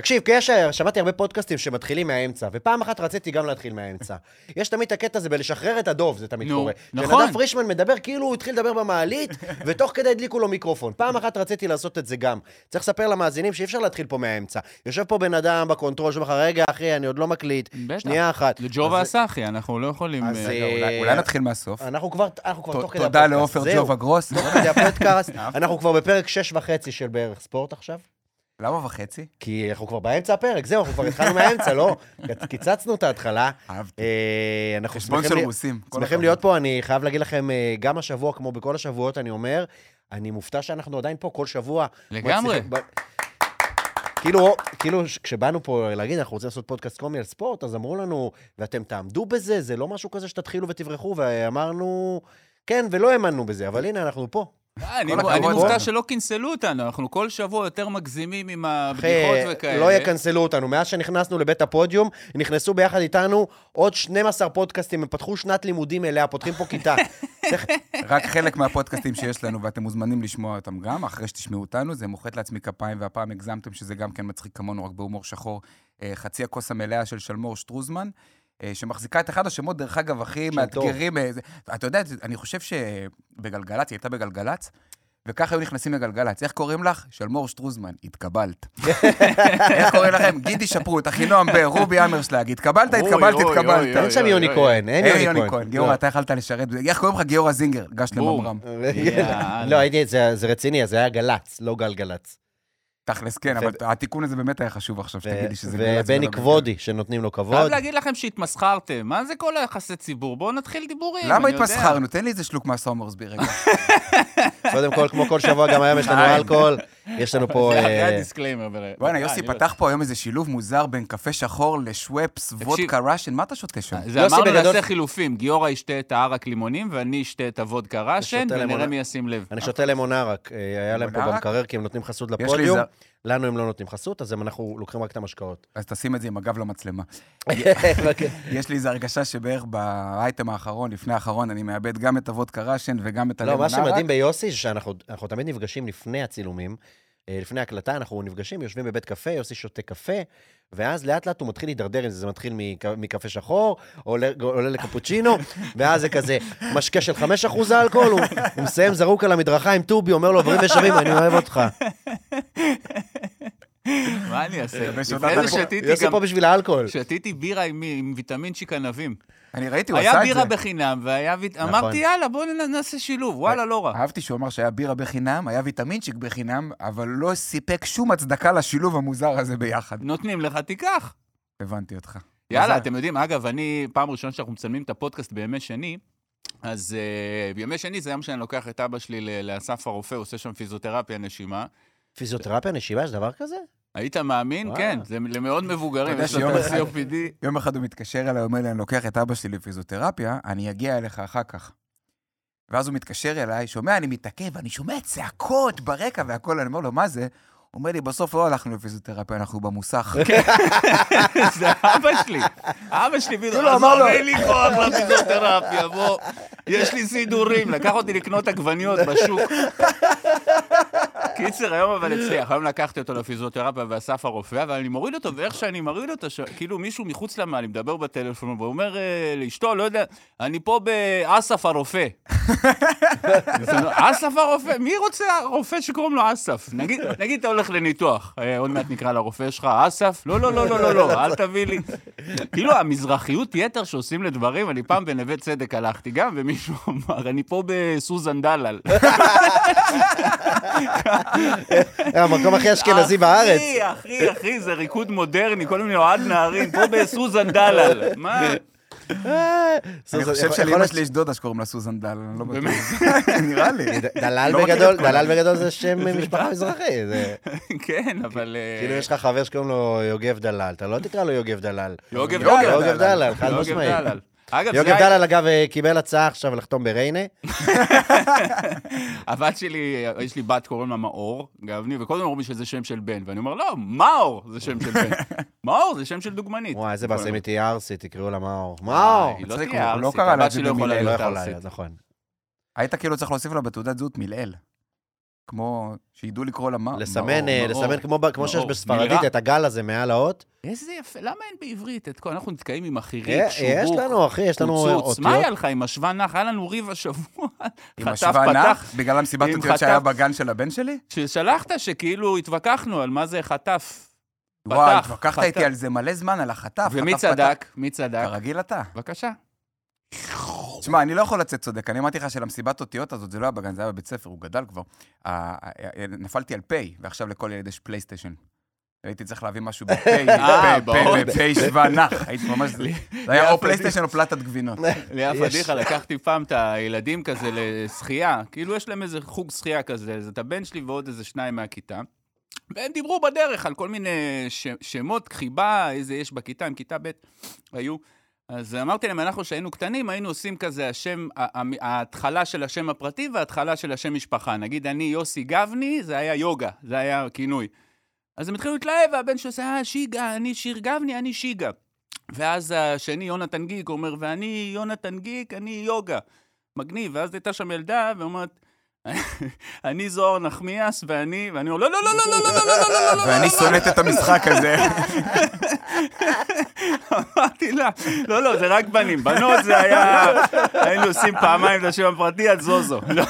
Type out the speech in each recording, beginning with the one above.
תקשיב, כי יש, שמעתי הרבה פודקאסטים שמתחילים מהאמצע, ופעם אחת רציתי גם להתחיל מהאמצע. יש תמיד את הקטע הזה בלשחרר את הדוב, זה תמיד נו, קורה. נכון. שנדב פרישמן מדבר כאילו הוא התחיל לדבר במעלית, ותוך כדי הדליקו לו מיקרופון. פעם אחת רציתי לעשות את זה גם. צריך לספר למאזינים שאי אפשר להתחיל פה מהאמצע. יושב פה בן אדם ב control, שאומר לך, רגע, אחי, אני עוד לא מקליט, בטח. שנייה אחת. זה ג'ובה אז- אסחי, אנחנו לא יכולים... אז, אה, אה, אולי- נתחיל מהסוף. אנחנו כבר, אנחנו כבר ת- תוך כדי תודה הפודקאסט. לעופר זהו. ג'ובה גרוס. אנחנו כבר בפרק שש וחצי של בערך ספורט עכשיו. למה וחצי? כי אנחנו כבר באמצע הפרק, זהו, אנחנו כבר התחלנו מהאמצע, לא? קיצצנו את ההתחלה. אהבתי. אה, אנחנו שמחים. להיות פה, אני חייב להגיד לכם, אה, גם השבוע, כמו בכל השבועות, אני אומר, אני מופתע שאנחנו עדיין פה כל שבוע. לגמרי. כאילו, כאילו, כשבאנו פה להגיד, אנחנו רוצים לעשות פודקאסט קומי על ספורט, אז אמרו לנו, ואתם תעמדו בזה, זה לא משהו כזה שתתחילו ותברחו, ואמרנו, כן, ולא האמנו בזה, אבל הנה, אנחנו פה. אה, אני מופתע. שלא קנסלו אותנו, אנחנו כל שבוע יותר מגזימים עם הבדיחות וכאלה. לא יקנסלו אותנו. מאז שנכנסנו לבית הפודיום, נכנסו ביחד איתנו עוד 12 פודקאסטים, הם פתחו שנת לימודים מלאה, פותחים פה כיתה. רק חלק מהפודקאסטים שיש לנו, ואתם מוזמנים לשמוע אותם גם, אחרי שתשמעו אותנו. זה מוחאת לעצמי כפיים, והפעם הגזמתם שזה גם כן מצחיק כמונו, רק בהומור שחור. אה, חצי הכוס המלאה של שלמור שטרוזמן, שמחזיקה את אחד השמות, דרך אגב, הכי. מאתגרים. אה, אתה יודע, אני חושב שבגלגלצ, היא הייתה בגלגלצ, וככה היו נכנסים לגלגלצ. איך קוראים לך? שלמור שטרוזמן, התקבלת. איך קוראים לכם? גידי שפרוט, אחינועם בר, רובי אמרשלג, התקבלת, התקבלת, התקבלת. אין שם יוני. כהן, אין אין יוני כהן. גיורא, לא. אתה יכלת לשרת, איך קוראים לך? גיורא זינגר, גש. לממר"ם. לא, זה זה רציני, זה היה גל"צ, לא גלגלצ. תכלס, כן, ו- אבל התיקון הזה באמת היה חשוב עכשיו, שתגיד לי שזה ובני ולא כבודי, שנותנים לו חייב כבוד. להגיד לכם שהתמסחרתם, מה זה כל היחסי ציבור? בואו נתחיל דיבורים, למה. התמסחרנו? תן לי איזה שלוק מהסומרסבי רגע. קודם כל, כמו כל שבוע, גם היום יש לנו. אלכוהול. יש לנו פה... זה אה, ה disclaimer. בר- בוא'נה, אה, יוסי לא- פתח פה היום איזה שילוב מוזר בין קפה שחור לשוופס, וודקה Russian, מה אתה שותה שם? זה יוסי אמרנו בגדול- נעשה חילופים, גיורא ישתה את הערק לימונים ואני אשתה את הוודקה Russian, ונראה. מי ישים לב. אני שותה למונרק, אה, היה להם פה? במקרר, כי הם נותנים חסות לפודיום. לנו הם לא נותנים חסות, אז אנחנו לוקחים רק את המשקאות. אז תשים את זה עם הגב למצלמה. יש לי איזו הרגשה שבערך באייטם האחרון, לפני האחרון, אני מאבד גם את הוודקה ראשן וגם את לא, מה. שמדהים ביוסי, שאנחנו אנחנו תמיד נפגשים לפני הצילומים, אה, לפני ההקלטה, אנחנו נפגשים, יושבים בבית קפה, יוסי שותה קפה, ואז לאט לאט הוא מתחיל להידרדר עם זה, זה מתחיל מק- מקפה שחור, עולה, עולה לקפוצ'ינו, ואז זה כזה משקה של 5% אלכוהול, הוא, הוא מסיים זרוק על המדרכה עם טובי, אומר לו, דברים ושווים, אני אוהב אותך. מה אני אעשה? עוד לפני זה שתיתי יוסי גם... פה בשביל האלכוהול. שתיתי בירה עם, עם ויטמינצ'יק ענבים. אני ראיתי, הוא היה עשה את בירה זה. בחינם, והיה... נכון. אמרתי, יאללה, בואו נעשה שילוב, וואלה, לא רע. אהבתי שהוא אמר שהיה בירה בחינם, היה ויטמינצ'יק בחינם, אבל לא סיפק שום הצדקה לשילוב המוזר הזה ביחד. נותנים לך, תיקח. הבנתי אותך. יאללה. אתם יודעים, אגב, אני, פעם ראשונה שאנחנו מצלמים את הפודקאסט בימי שני, אז uh, בימי שני זה היום שאני לוקח את אבא שלי לאסף הרופא, הוא עושה שם פיזיותרפיה נשימה. פיזיותרפיה, נשימה, יש דבר כזה? היית מאמין? וואו. כן, זה למאוד מבוגרים, יש לו את ה-COPD. יום אחד הוא מתקשר אליי, אומר לי, אני לוקח את אבא שלי לפיזיותרפיה, אני אגיע אליך אחר כך. ואז הוא מתקשר אליי, שומע, אני מתעכב, אני שומע צעקות ברקע והכול, אני אומר לו, מה זה? אומר לי, בסוף לא הלכנו לפיזיותרפיה, אנחנו במוסך. זה אבא שלי. אבא שלי, בדיוק, כאילו, אמר לו- אין לי כוח לפיזיותרפיה, בוא, יש לי סידורים. לקח אותי לקנות עגבניות בשוק. קיצר, היום אבל הצליח, היום לקחתי אותו לפיזיותרפיה ואסף הרופא, אבל אני מוריד אותו, ואיך שאני מוריד אותו, ש- כאילו מישהו מחוץ למעלה, אני מדבר בטלפון, והוא אומר אה, לאשתו, לא יודע, אני פה באסף הרופא. אומר, אסף הרופא? מי רוצה רופא שקוראים לו אסף? נגיד, נגיד אתה הולך לניתוח, אה, עוד מעט נקרא לרופא שלך, אסף? לא, לא, לא, לא, לא, לא, אל תביא לי. כאילו, המזרחיות יתר שעושים לדברים, אני פעם בנווה צדק הלכתי גם, ומישהו אמר, אני פה בסוזן דלל. המקום הכי אשכנזי בארץ. אחי, אחי, אחי, זה ריקוד מודרני, כל מיני אוהד נערים, פה בסוזן דלל. מה? אני חושב שלאמא יכול שלי יש דודה שקוראים לה סוזן דל, אני לא בטוח. באמת? נראה לי. דלל לא בגדול. דלל בגדול זה שם משפחה מזרחי. זה- כן, אבל... אה, כאילו יש לך חבר שקוראים לו יוגב דלל, אתה לא תקרא לו יוגב דלל. יוגב דלל. יוגב דלל, חד משמעית. אגב, יוגב דלל, אגב, אה, קיבל הצעה עכשיו לחתום בריינה. הבת שלי, יש לי בת, קוראים לה מאור, גבני, וכל הזמן אומרים שזה שם של בן, ואני אומר, לא, מאור זה שם של בן. מאור זה שם של דוגמנית. וואי, איזה באסה, אם. היא תהיה ערסי, תקראו לה מאור. מאור! היא לא תהיה לא לה הבת שלי לא יכולה לא להיות. להיות, נכון. היית כאילו צריך להוסיף לה בתעודת זהות מלעיל. כמו, שידעו לקרוא לה מה? לסמן, אה, מאור, לסמן כמו ב- כמו שיש מאור. בספרדית נראה. את הגל הזה מעל האות. איזה יפה, למה אין בעברית את כל... אנחנו נתקעים עם החיריק, אה, יש שובוק, לנו, אחי, יש לנו. מה אותיות. היה לך עם השוון נח? היה לנו ריב השבוע. עם פתח, נח? בגלל המסיבת אותיות שהיה. בגן של הבן שלי? ששלחת שכאילו התווכחנו על מה זה חטף. וואי, פתח, התווכחת חטף. איתי על זה מלא זמן, על החטף. ומי. צדק? מי צדק? כרגיל אתה. בבקשה. תשמע, אני לא יכול לצאת צודק. אני אמרתי לך שלמסיבת אותיות הזאת, זה לא היה בגן, זה היה בבית ספר, הוא גדל כבר. נפלתי על פיי, ועכשיו לכל ילד יש פלייסטיישן. הייתי צריך להביא משהו בפיי, אה, פיי, ברור. פיי, פיי שווה נח. הייתי ממש... זה היה או פלייסטיישן או פלטת גבינות. לי היה יש. פדיחה, לקחתי פעם את הילדים כזה לשחייה, כאילו יש להם איזה חוג שחייה כזה, אז את הבן שלי ועוד איזה שניים מהכיתה. והם דיברו בדרך על כל מיני שמות, חיבה, איזה יש בכיתה, עם כיתה ב' היו. אז אמרתי להם, אנחנו כשהיינו קטנים, היינו עושים כזה השם, ההתחלה של השם הפרטי וההתחלה של השם משפחה. נגיד, אני יוסי גבני, זה היה יוגה, זה היה הכינוי. אז הם התחילו להתלהב, והבן שלי עושה, אה, שיגה, אני שיר גבני, אני שיגה. ואז השני, יונתן גיק, אומר, ואני יונתן גיק, אני יוגה. מגניב. ואז הייתה שם ילדה, ואומרת, אני זוהר נחמיאס, ואני, ואני אומר, לא, לא, לא, לא, לא, לא, לא, לא, לא, לא, לא, ואני שונאת את המשחק הזה. אמרתי לה, לא, לא, זה רק בנים. בנות זה היה, היינו עושים פעמיים את השם הפרטי עד זוזו. לא,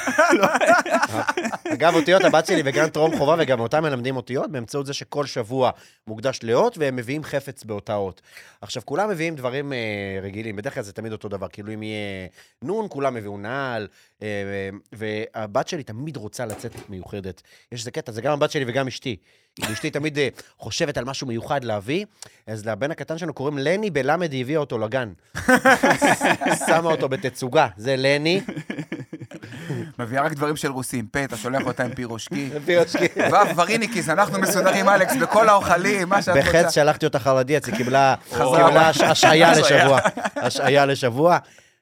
אגב, אותיות הבת שלי בגן טרום חובה, וגם אותם מלמדים אותיות, באמצעות זה שכל שבוע מוקדש לאות, והם מביאים חפץ באותה אות. עכשיו, כולם מביאים דברים אה, רגילים, בדרך כלל זה תמיד אותו דבר, כאילו אם יהיה נון, כולם הביאו נעל, אה, והבת שלי תמיד רוצה לצאת מיוחדת. יש איזה קטע, זה גם הבת שלי וגם אשתי. כאילו, אשתי תמיד אה, חושבת על משהו מיוחד להביא, אז לבן הקטן שלנו קוראים לני בלמד, היא הביאה אותו לגן. שמה אותו בתצוגה, זה לני, מביאה רק דברים של רוסים. פה, אתה שולח אותה עם פירושקי. פירושקי. ו' וריניקיס, אנחנו מסודרים, אלכס, בכל האוכלים, מה שאת רוצה. בחץ שלחתי אותה חרדיאץ, היא קיבלה השעיה לשבוע. השעיה לשבוע.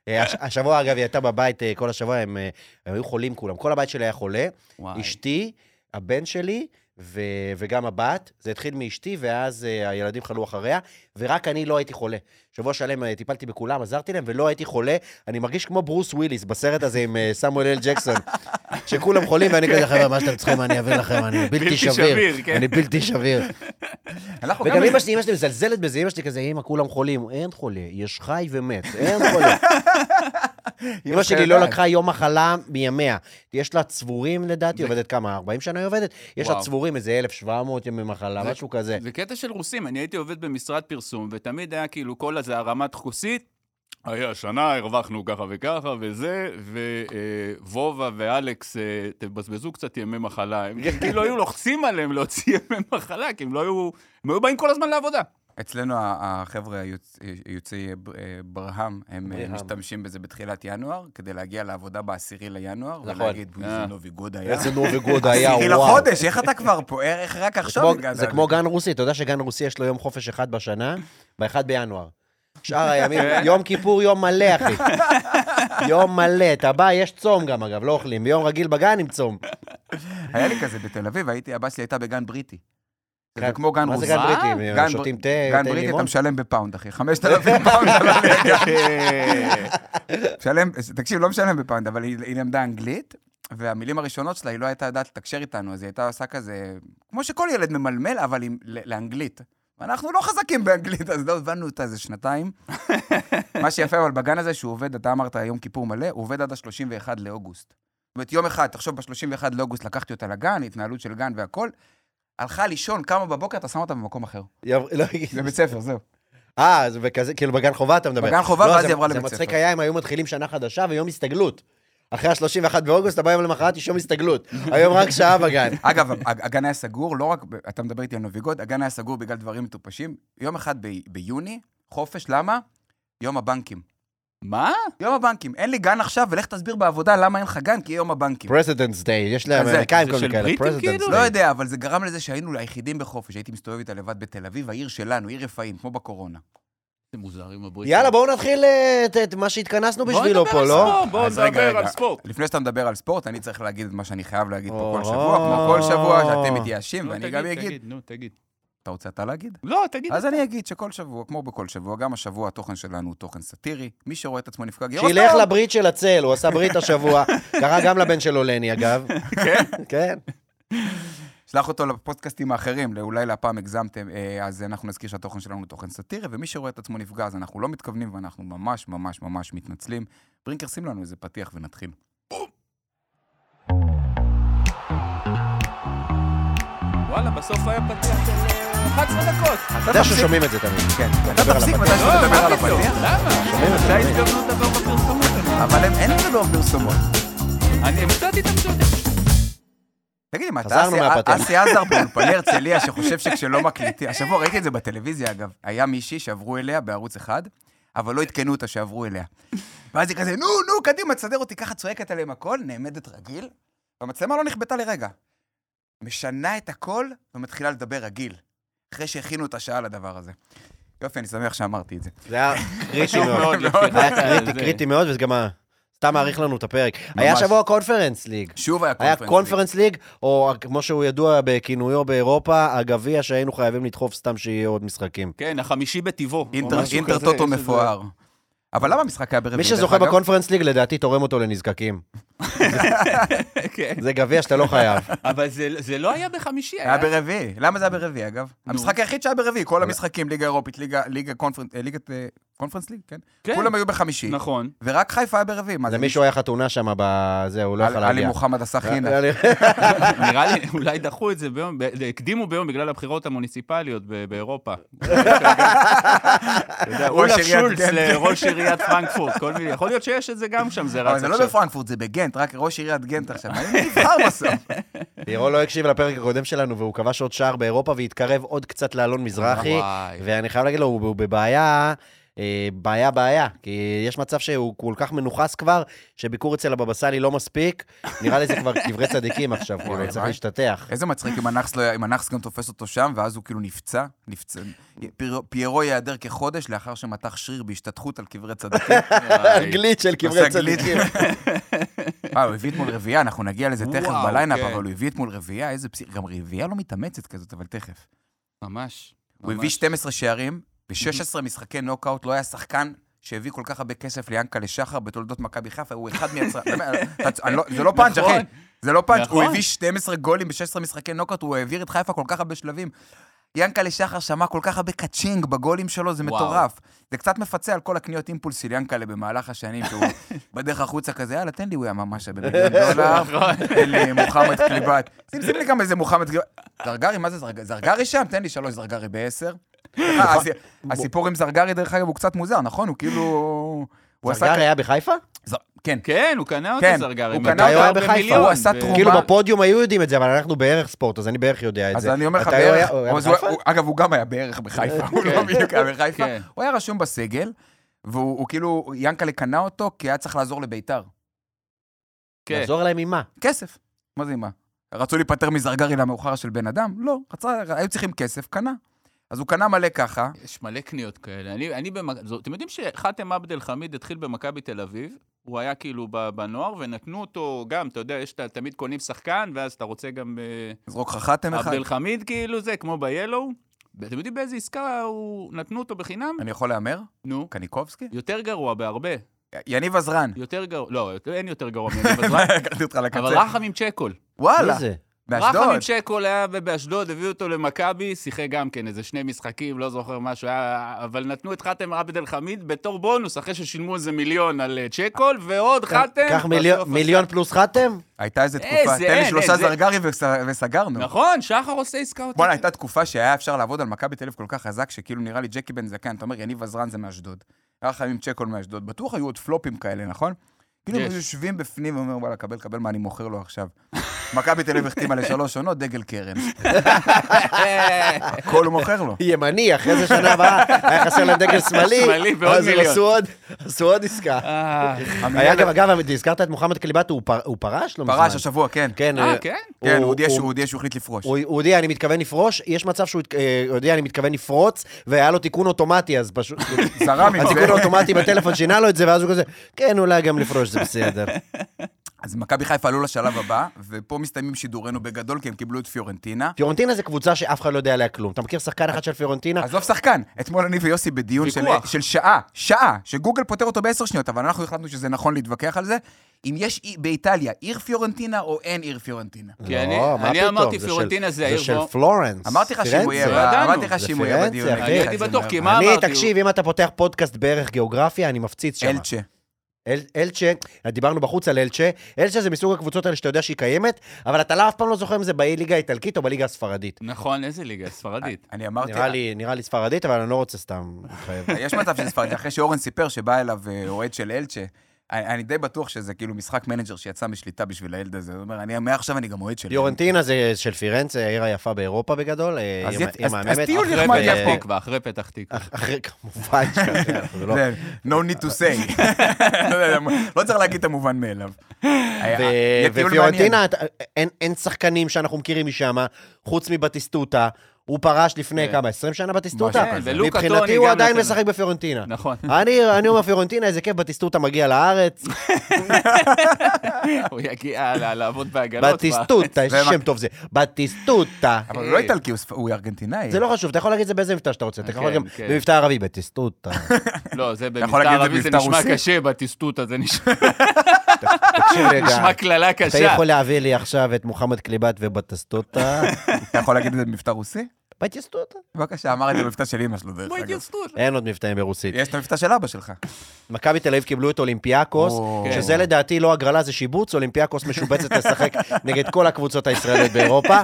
אה, הש- השבוע, אגב, היא הייתה בבית אה, כל השבוע, הם אה, הם היו חולים כולם. כל הבית שלי היה חולה. וואי. אשתי, הבן שלי, ו- וגם הבת. זה התחיל מאשתי, ואז אה, הילדים חלו אחריה, ורק אני לא הייתי חולה. שבוע שלם אה, טיפלתי בכולם, עזרתי להם, ולא הייתי חולה. אני מרגיש כמו ברוס וויליס בסרט הזה עם אה, סמואל אל ג'קסון, שכולם חולים, ואני כזה, חבר'ה, מה שאתם צריכים, אני אביא לכם, אני בלתי שביר. כן. אני בלתי שביר. וגם גם- אמא שלי, אמא שלי מזלזלת בזה, אמא שלי כזה, אמא, כולם חולים. אין חולה, יש חי ומת, אין חולה. אמא שלי לא. לקחה יום מחלה מימיה. יש לה צבורים, לדעתי, עובדת כמה? 40 שנה היא עובדת? יש לה. צבורים, איזה 1,700 ימי מחלה, משהו כזה. זה קטע של רוסים, אני הייתי עובד במשרד פרסום, ותמיד היה כאילו כל הזה הרמת כוסית. היה שנה, הרווחנו ככה וככה, וזה, וובה ואלכס, אה, תבזבזו קצת ימי מחלה. הם כאילו היו לוחצים עליהם להוציא ימי מחלה, כי הם לא היו, הם היו באים כל הזמן לעבודה. אצלנו החבר'ה היוצ- יוצאי ב- אה, ברה"מ, הם אה. משתמשים בזה בתחילת ינואר, כדי להגיע לעבודה בעשירי לינואר, נכון. ולהגיד, אה. איזה נובי גוד היה. איזה נובי גוד היה, עשירי וואו. לחודש, איך אתה כבר פה? איך רק עכשיו הגעת? זה כמו גן רוסי, אתה יודע שגן רוסי יש לו יום חופש אחד בשנה? ב-1 בינואר. שאר הימים, יום כיפור יום מלא, אחי. יום מלא. אתה בא, יש צום גם, אגב, לא אוכלים. ביום רגיל בגן עם צום. היה לי כזה בתל אביב, הייתי, הבת שלי הייתה בגן בריטי. זה כמו גן מה רוסי. זה גן מה? בריטי? גן שותים תה, גן בריטי אתה? משלם בפאונד, אחי. 5,000 פאונד על. משלם, תקשיב, לא משלם בפאונד, אבל היא למדה אנגלית, והמילים הראשונות שלה, היא לא הייתה יודעת לתקשר איתנו, אז היא הייתה עושה כזה, כמו שכל ילד ממלמל, אבל לאנגלית. ואנחנו לא חזקים באנגלית, אז לא הבנו אותה איזה שנתיים. מה שיפה אבל בגן הזה, שהוא עובד, אתה אמרת יום כיפור מלא, הוא עובד עד ה-31 לאוגוסט. זאת אומרת, יום אחד, תחשוב, ב-31 לאוגוסט לקחתי אותה לגן, התנהלות של גן והכל, הלכה לישון, קמה בבוקר, אתה שם אותה במקום אחר. יב- לא, ספר, זהו. אה, זה בכזה, כאילו בגן חובה אתה מדבר. בגן חובה, לא, ואז היא עברה לבית זה מצחיק ספר. היה אם היו מתחילים שנה חדשה ויום הסתגלות. אחרי ה-31 באוגוסט, אתה בא יום למחרת, יש יום הסתגלות. היום רק שעה בגן. אגב, הג- הגן היה סגור, לא רק, אתה מדבר איתי על נוביגוד, הגן היה סגור בגלל דברים מטופשים. יום אחד ב- ביוני, חופש, למה? יום הבנקים. מה? יום הבנקים. אין לי גן עכשיו, ולך תסביר בעבודה למה אין לך גן, כי יום הבנקים. Presidents' Day, יש. לאמריקאים זה כל מיני כאלה. בריטים President's כאילו? Day. לא יודע, אבל זה גרם לזה שהיינו היחידים בחופש. הייתי מסתובב איתה לבד בתל אביב, העיר שלנו, עיר רפאים, כמו בקורונה. זה מוזר עם הבריטים. יאללה, בואו נתחיל אה, את- את מה שהתכנסנו בשבילו פה, לא? בואו נדבר רגע. על ספורט. לפני שאתה מדבר על ספורט, אני צריך להגיד את מה שאני חייב להגיד פה כל. שבוע, כמו כל שבוע, שאתם מתייאשים, ואני גם אגיד. נו, תגיד. אתה רוצה אתה להגיד? לא, תגיד. אז אתה. אני אגיד שכל שבוע, כמו בכל שבוע, גם השבוע התוכן שלנו הוא תוכן סאטירי. מי שרואה את עצמו נפגע גירוש, שילך לברית של הצל, הוא עשה ברית השבוע. קרה גם לבן שלו לני, אגב. כן? כן. שלח אותו לפודקאסטים האחרים, אולי להפעם הגזמתם, אה, אז אנחנו נזכיר שהתוכן שלנו הוא תוכן סאטירי, ומי שרואה את עצמו נפגע, אז אנחנו לא מתכוונים ואנחנו ממש ממש ממש מתנצלים. ברינקר, שים לנו איזה פתיח ונתחיל. וואלה, בסוף היה פתיח אה, 11 דקות. אתה יודע ששומעים את זה תמיד. כן, אתה תפסיק. מתי שאתה לא, מדבר על? הפתיח. למה? שומעים את זה תמיד. ההזדמנות לדבר בפרסומות. אני- אבל הם- אין לדבר פרסומות. אני מצאתי את המסורת. תגיד מה, אתה אסי- עזר באולפני הרצליה, שחושב שכשלא מקליטים... השבוע ראיתי את זה בטלוויזיה, אגב. היה מישהי שעברו אליה בערוץ אחד, אבל לא עדכנו אותה שעברו אליה. ואז היא כזה, נו, נו, קדימה, תסדר אותי, ככה צועקת עליהם הכל, נעמדת רגיל, והמצלמה לא נכבתה לרגע. משנה את הכל ומתחילה לדבר רגיל, אחרי שהכינו את השעה לדבר הזה. יופי, אני שמח שאמרתי את זה. זה היה קריטי מאוד. היה קריטי, קריטי מאוד, וזה גם ה- סתם מאריך לנו את הפרק. היה. שבוע קונפרנס ליג. שוב היה היה קונפרנס. קונפרנס ליג, או כמו שהוא ידוע בכינויו באירופה, הגביע שהיינו חייבים לדחוף סתם שיהיה עוד משחקים. כן, החמישי בטיבו. או אינטר- טוטו מפואר. אבל למה המשחק היה ברביעי? מי שזוכה? בקונפרנס ליג, לדעתי תורם אותו לנזקקים. כן. זה גביע שאתה לא חייב. אבל זה- זה לא היה בחמישי, היה ברביעי. למה זה היה ברביעי, אגב? המשחק היחיד שהיה ברביעי, כל המשחקים, ליגה אירופית, ליגה- קונפרנס, אה, אה, קונפרנס ליג, כן? כן. כולם היו בחמישי, נכון. ורק חיפה היה ברביעי. זה מישהו היה חתונה שם בזה, הוא לא יכול עלי להגיע. מוחמד עשה חינה. נראה לי, אולי דחו את זה ביום, הקדימו ביום בגלל הבחירות המוניציפליות ב- באירופה. אולף עיריית שולץ גנט. לראש עיריית פרנקפורט, כל מיני, יכול להיות שיש את זה גם שם, זה אבל רץ זה לא עכשיו. בפרנקפורט, זה בגנט, רק ראש עיריית גנט עכשיו. מי נבחר בסוף? לירון לא הקשיב לפרק הקודם שלנו, והוא כבש עוד שער באירופה והתקרב עוד קצת לאלון מזרחי. וואי. ואני חייב להגיד לו, הוא בבעיה, אה, בעיה בעיה. כי יש מצב שהוא כל כך מנוכס כבר, שביקור אצל הבבא סאלי לא מספיק. נראה לי זה כבר קברי צדיקים עכשיו, כאילו, צריך. להשתתח. איזה מצחיק אם הנאחס לא- אם הנאחס גם תופס אותו שם, ואז הוא כאילו נפצע. נפצע. פיירו ייעדר כחודש לאחר שמתח שריר בהשתטחות על קברי צדיקים. גליץ' של קברי. צדיקים. אה, הוא הביא אתמול רביעייה, אנחנו נגיע לזה תכף ב lineup, כן. אבל הוא הביא אתמול רביעייה, איזה פסיק, גם רביעייה לא מתאמצת כזאת, אבל תכף. ממש. הוא הביא ממש. 12 שערים, ב-16 משחקי נוקאוט, לא היה שחקן שהביא כל כך הרבה כסף ליענקלה שחר בתולדות מכבי חיפה, הוא אחד אני לא- זה לא פאנץ', אחי. נכון. זה לא פאנץ', הוא נכון. הביא 12 גולים ב-16 משחקי נוקאוט, הוא העביר את חיפה כל כך הרבה שלבים. ינקלה שחר שמע כל כך הרבה ka-ching בגולים שלו, זה וואו. מטורף. זה קצת מפצה על כל הקניות אימפולס של ינקלה במהלך השנים, שהוא בדרך החוצה כזה, יאללה, תן לי, הוא היה ממש במיליון דולר, תן לי מוחמד כליבאת. שים שים לי גם איזה מוחמד כליבאת. זרגרי, מה זה זרגרי? זרגרי שם? תן לי שלוש זרגרי בעשר. הס- הסיפור עם זרגרי, דרך אגב, הוא קצת מוזר, נכון? הוא כאילו... זרגרי היה בחיפה? כן. כן, הוא קנה אותו כן, זרגרי. הוא קנה אותו הרבה בחיפה, מיליון, הוא עשה ב- תרומה. כאילו בפודיום היו יודעים את זה, אבל אנחנו בערך ספורט, אז אני בערך יודע את אז זה. אני אומר לך, הוא בערך, היה- הוא היה אז הוא- בחיפה? הוא- אגב, הוא גם היה בערך בחיפה, הוא לא כן. בדיוק היה בחיפה. כן. הוא היה רשום בסגל, והוא הוא כאילו, ינקלה קנה אותו כי היה צריך לעזור לביתר. כן. לעזור להם עם מה? כסף. מה זה מה? רצו להיפטר מזרגרי למאוחר של בן אדם? לא. רצה, היו צריכים כסף, קנה. אז הוא קנה מלא ככה, יש מלא קניות כאלה. אני, אני במק... זו- אתם יודעים שחאתם עבד אל חמיד התחיל במכבי תל אביב? הוא היה כאילו בנוער, ונתנו אותו גם, אתה יודע, יש, את ה- תמיד קונים שחקן, ואז אתה רוצה גם אה, זרוק לך חתם אחד. עבד אל חמיד, כאילו זה, כמו ב-Yellow. ואתם יודעים באיזה עסקה הוא... נתנו אותו בחינם? אני יכול להמר? נו. קניקובסקי? יותר גרוע בהרבה. יניב עזרן. יותר גרוע, לא, אין יותר גרוע מיניב עזרן, לקחתי אותך לקצה. אבל רחמים צ'קול. וואלה, מי זה? באשדוד. רחמים צ'קול היה באשדוד, הביאו אותו למכבי, שיחק גם כן איזה שני משחקים, לא זוכר משהו, היה... אבל נתנו את חאתם עבד אל חמיד בתור בונוס, אחרי ששילמו איזה מיליון על אה, צ'קול, ועוד חאתם. קח מיליון- פלוס חתם? הייתה איזה תקופה, תן לי שלושה זרגרי וס- וסגרנו. נכון, שחר עושה עסקאות. בואנה, הייתה תקופה שהיה אפשר לעבוד על מכבי תל אביב כל כך חזק, שכאילו נראה לי ג'קי בן זקן, אתה אומר, יניב עזרן זה מאשדוד. רחמים צ'קול מאשדוד. בטוח היו עוד פלופים כאלה, נכון? כאילו הם יושבים בפנים ואומרים, וואלה, קבל, קבל מה אני מוכר לו עכשיו. מכבי תל אביב החתימה לשלוש עונות, דגל קרן. הכל הוא מוכר לו. ימני, אחרי זה שנה הבאה, היה חסר להם דגל שמאלי, שמאלי ועוד מיליון. עשו עוד- עשו עוד עסקה. אה, היה גם, אגב, הזכרת את מוחמד קליבט, הוא פר- הוא פרש? לא מזמן. פרש השבוע, כן. כן, אה, אה, כן? כן, הוא- הודיע הוא- שהוא החליט לפרוש. הוא הודיע, אני מתכוון לפרוש, יש מצב שהוא הודיע, אני מתכוון לפרוץ, והיה לו תיקון אוטומטי, אז פשוט... זרם עם התיקון זה. האוטומטי בטלפון שינה לו את זה, ואז הוא כזה, כן, אולי גם לפרוש, זה בסדר. אז מכבי חיפה עלו לשלב הבא, ופה מסתיימים שידורנו בגדול, כי הם קיבלו את פיורנטינה. פיורנטינה זה קבוצה שאף אחד לא יודע עליה כלום. אתה מכיר שחקן אחד של פיורנטינה? עזוב שחקן, אתמול אני ויוסי בדיון של. של שעה, שעה, שגוגל פותר אותו בעשר שניות, אבל אנחנו החלטנו שזה נכון להתווכח על זה. אם יש אי- באיטליה עיר פיורנטינה או אין עיר פיורנטינה. כי אני- לא, מה אני פתאום? אמרתי פיורנטינה זה העיר זה של בו- פלורנס. אמרתי לך שאם הוא יהיה. אמרתי לך זה שאם הוא יהיה בדיון. אני הייתי בטוח. כי מה אני, אמרתי? תקשיב, אם אתה פותח פודקאסט בערך גיאוגרפיה, אני מפציץ שם. אלצ'ה. אל, אלצ'ה, דיברנו בחוץ על אלצ'ה, אלצ'ה זה מסוג הקבוצות האלה שאתה יודע שהיא קיימת, אבל אתה לא אף פעם לא זוכר אם זה בליגה האיטלקית או בליגה הספרדית. נכון, איזה ליגה? ספרדית. אני אמרתי, נראה לי, נראה לי ספרדית, אבל אני לא רוצה סתם להתחייב. יש מצב שזה ספרדי, אחרי שאורן סיפר שבא אליו אה, אוהד של אלצ'ה, אני, אני די בטוח שזה כאילו משחק מנג'ר שיצא משליטה בשביל הילד הזה. הוא אומר, אני, מעכשיו אני גם אוהד של... פיורנטינה זה של פירנצה, העיר היפה באירופה בגדול, אה, אז עיר- ית- עיר אז- אז מהממת. טיול אחרי נחמד פתח יפה. תקווה, אחרי פתח תקווה. אח- אחרי, כמובן, לא- זה, no need to say. לא לא צריך להגיד את המובן מאליו. טיול ופיורנטינה, אין- אין שחקנים שאנחנו מכירים משם, חוץ מבטיסטוטה. הוא פרש לפני כן. כמה, 20 שנה בטיסטוטה? מבחינתי הוא עדיין משחק בפיורנטינה. נכון. אני אני אומר פיורנטינה, איזה כיף, בטיסטוטה מגיע לארץ. הוא יגיע לעבוד בעגלות. בטיסטוטה, יש שם טוב זה. בטיסטוטה. אבל הוא לא איטלקי, הוא ארגנטינאי. זה לא חשוב, אתה יכול להגיד את זה באיזה מבטא שאתה רוצה. אתה יכול כן, גם כן. במבטא ערבי, בטיסטוטה. לא, זה במבטא להגיד ערבי, זה נשמע? קשה, בטיסטוטה, זה נשמע תקשיב רגע, נשמע קללה אתה קשה. יכול להביא לי עכשיו את מוחמד קליבת ובטיסטוטה? אתה יכול להגיד את זה במבטא רוסי? בטיסטוטה. בבקשה, אמר את זה במבטא של אמא שלו, דרך אגב. תסתות. אין עוד מבטאים ברוסית. יש את המבטא של אבא שלך. מכבי תל אביב קיבלו את אולימפיאקוס, או. שזה לדעתי לא הגרלה, זה שיבוץ, אולימפיאקוס משובצת לשחק נגד כל הקבוצות הישראליות באירופה.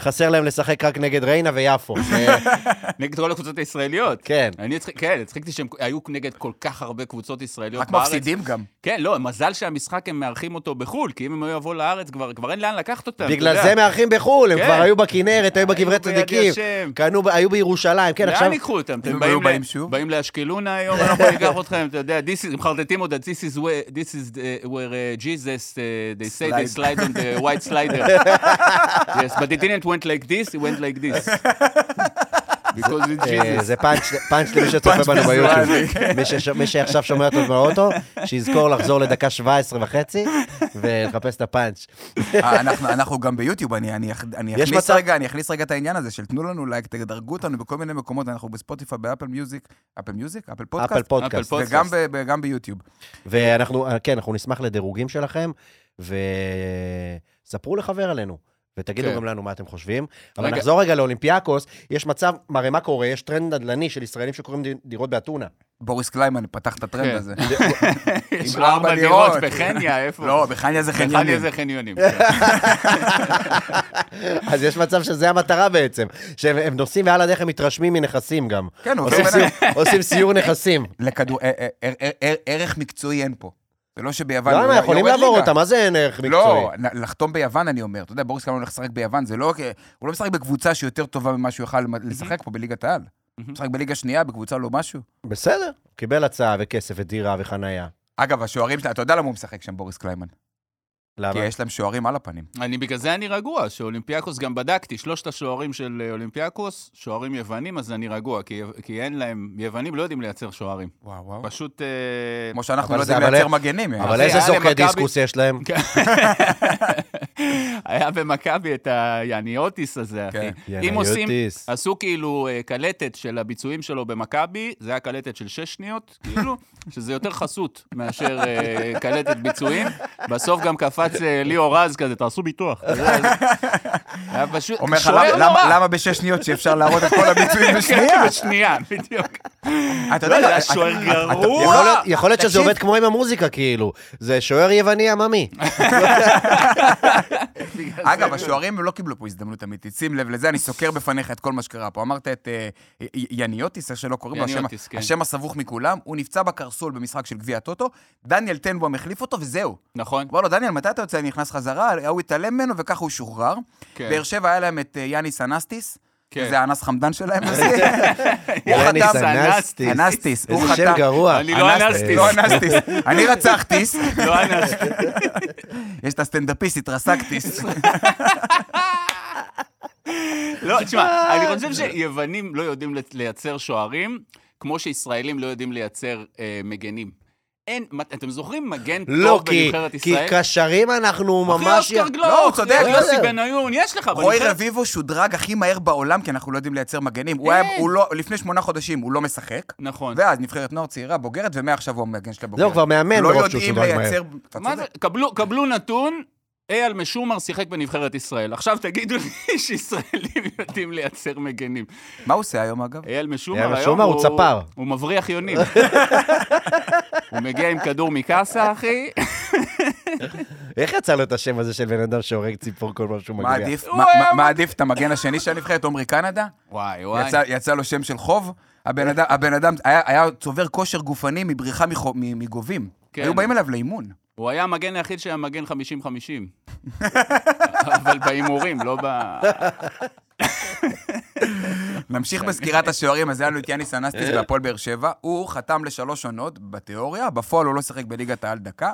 חסר להם לשחק רק נגד ריינה ויפו. זה- נגד כל הקבוצות הישראליות. כן. כן, הצחיקתי שהם היו נגד כל כך הרבה קבוצות ישראליות רק בארץ. מפסידים גם. כן, לא, מזל שהמשחק, הם מארחים אותו בחו"ל, כי אם הם היו יבואו לארץ, כבר אין לאן לקחת אותם. בגלל. זה מארחים בחו"ל, הם כן. כבר היו בכנרת, היו בקברי היו ביד צדיקים, השם. קנו היו בירושלים, כן, עכשיו... לאן ייקחו אותם? אתם הם באים באים שוב? באים לאשקלונה היום, אנחנו ניקח אתכם, אתה יודע, this is- מחרטטים עוד, this is where- this is where uh, Jesus, uh, they say they Slide. slide on the white slider. yes, but it didn't went like this, it went like this. זה פאנץ' למי שצופה בנו. ביוטיוב. מי שעכשיו שומע אותנו באוטו, שיזכור לחזור לדקה 17 וחצי ולחפש את הפאנץ'. אה, אנחנו- אנחנו גם ביוטיוב, אני אכניס רגע, את העניין הזה של תנו לנו לייק, תדרגו אותנו בכל מיני מקומות, אנחנו בספוטיפיי, באפל מיוזיק, אפל מיוזיק? אפל פודקאסט? וגם ביוטיוב. ואנחנו, כן, אנחנו נשמח לדירוגים שלכם, וספרו לחבר עלינו. ותגידו כן. גם לנו מה אתם חושבים. אבל רגע. נחזור רגע לאולימפיאקוס, יש מצב, הרי מה קורה? יש טרנד נדל"ני של ישראלים שקוראים די- דירות באתונה. בוריס קליימן פתח את הטרנד כן. הזה. יש לו ארבע דירות. בחניה, איפה? לא, בחניה זה בחניה חניונים. זה חניונים. אז יש מצב שזה המטרה בעצם, שהם הם נוסעים ועל הדרך הם מתרשמים מנכסים גם. כן, עושים סיור- נכסים. ערך מקצועי אין פה. זה לא שביוון... הוא למה? יכולים לעבור. אותם, מה זה אין ערך מקצועי? לא, לחתום ביוון, אני אומר. אתה יודע, בוריס קלמן הולך לשחק ביוון, זה לא... הוא לא משחק בקבוצה שיותר טובה ממה שהוא יכל לשחק פה בליגת העל. הוא משחק בליגה שנייה, בקבוצה לא משהו. בסדר, קיבל הצעה וכסף ודירה וחנייה. אגב, השוערים שלהם, אתה יודע למה הוא משחק שם, בוריס קליימן? כי למה? יש להם שוערים על הפנים. אני בגלל זה אני רגוע, שאולימפיאקוס, גם בדקתי, שלושת השוערים של אה, אולימפיאקוס, שוערים יוונים, אז אני רגוע, כי, כי אין להם, יוונים לא יודעים לייצר שוערים. וואו, וואו. פשוט... אה, כמו שאנחנו אבל לא יודעים לייצר איך- מגנים. אבל איזה זוכי דיסקוס יש להם? היה במכבי את היאניוטיס הזה, אחי. כן. אם עושים, יאניוטיס. עשו כאילו אה, קלטת של הביצועים שלו במכבי, זה היה קלטת של שש שניות, כאילו, שזה יותר חסות מאשר אה, קלטת ביצועים. בסוף גם קפץ אה, ליאור רז כזה, תעשו ביטוח. היה פשוט, אומר לך, שוער למה- בשש שניות שאפשר להראות את כל הביצועים בשנייה? כן, בשנייה, בדיוק. אתה לא, יודע, שוער גרוע. יכול להיות- שזה. עובד כמו עם המוזיקה, כאילו. זה שוער יווני עממי. אגב, השוערים לא קיבלו פה הזדמנות אמיתית. שים לב לזה, אני סוקר בפניך את כל מה שקרה פה. אמרת את אה, יניוטיס, איך שלא קוראים לו, השם- כן. השם הסבוך מכולם, הוא נפצע בקרסול במשחק של גביע הטוטו, דניאל טנבום החליף אותו, וזהו. נכון. אמר לו, דניאל, מתי אתה יוצא? אני נכנס חזרה, ההוא התעלם ממנו, וככה הוא שוחרר. כן. באר שבע היה להם את אה, יאניס אנסטיס, כן. זה האנס חמדן שלהם. הוא יאניס חתם- אנסטיס. אנסטיס, הוא איזה שם גרוע. אני לא אנסטיס, אנסטיס. לא אנסטיס. אני רצחתיס, לא אנס. יש את הסטנדאפיסט, התרסקתיס. לא, תשמע, אני חושב שיוונים לא יודעים לייצר שוערים, כמו שישראלים לא יודעים לייצר אה, מגנים. אין, אתם זוכרים מגן לא, טוב כי בנבחרת כי ישראל? קשרים אנחנו אחי ממש... אוסקר גלוך, לא, הוא צודק, יוסי. בניון, יש לך רוי בנבחרת. רביבו שודרג הכי מהר בעולם, כי אנחנו לא יודעים לייצר מגנים. הוא היה, אין. הוא לא, לפני שמונה חודשים הוא לא משחק, נכון. ואז נבחרת נוער צעירה, בוגרת, ומעכשיו הוא המגן של הבוגרת. זהו, כבר מאמן לא שהוא יודעים. לייצר... קבלו נתון, אייל משומר שיחק בנבחרת ישראל. עכשיו תגידו לי שישראלים יודעים לייצר מגנים. מה הוא עושה היום, אגב? אייל משומר אייל היום משומר הוא צפר. הוא מבריח יונים. הוא מגיע עם כדור מקאסה, אחי. איך יצא לו את השם הזה של בן אדם שהורג ציפור כל פעם שהוא מה מגיע? מה- עדיף? את המגן השני של הנבחרת, עומרי קנדה? וואי, וואי. יצא- יצא לו שם של חוב? הבן אדם- היה צובר כושר גופני מבריחה מגובים. כן. היו באים אליו לאימון. הוא היה המגן היחיד שהיה מגן 50-50. אבל בהימורים, לא ב... נמשיך בסקירת השוערים, אז היה לנו את יאניס אנסטיס בהפועל באר שבע. הוא חתם לשלוש עונות בתיאוריה, בפועל הוא לא שיחק בליגת העל דקה.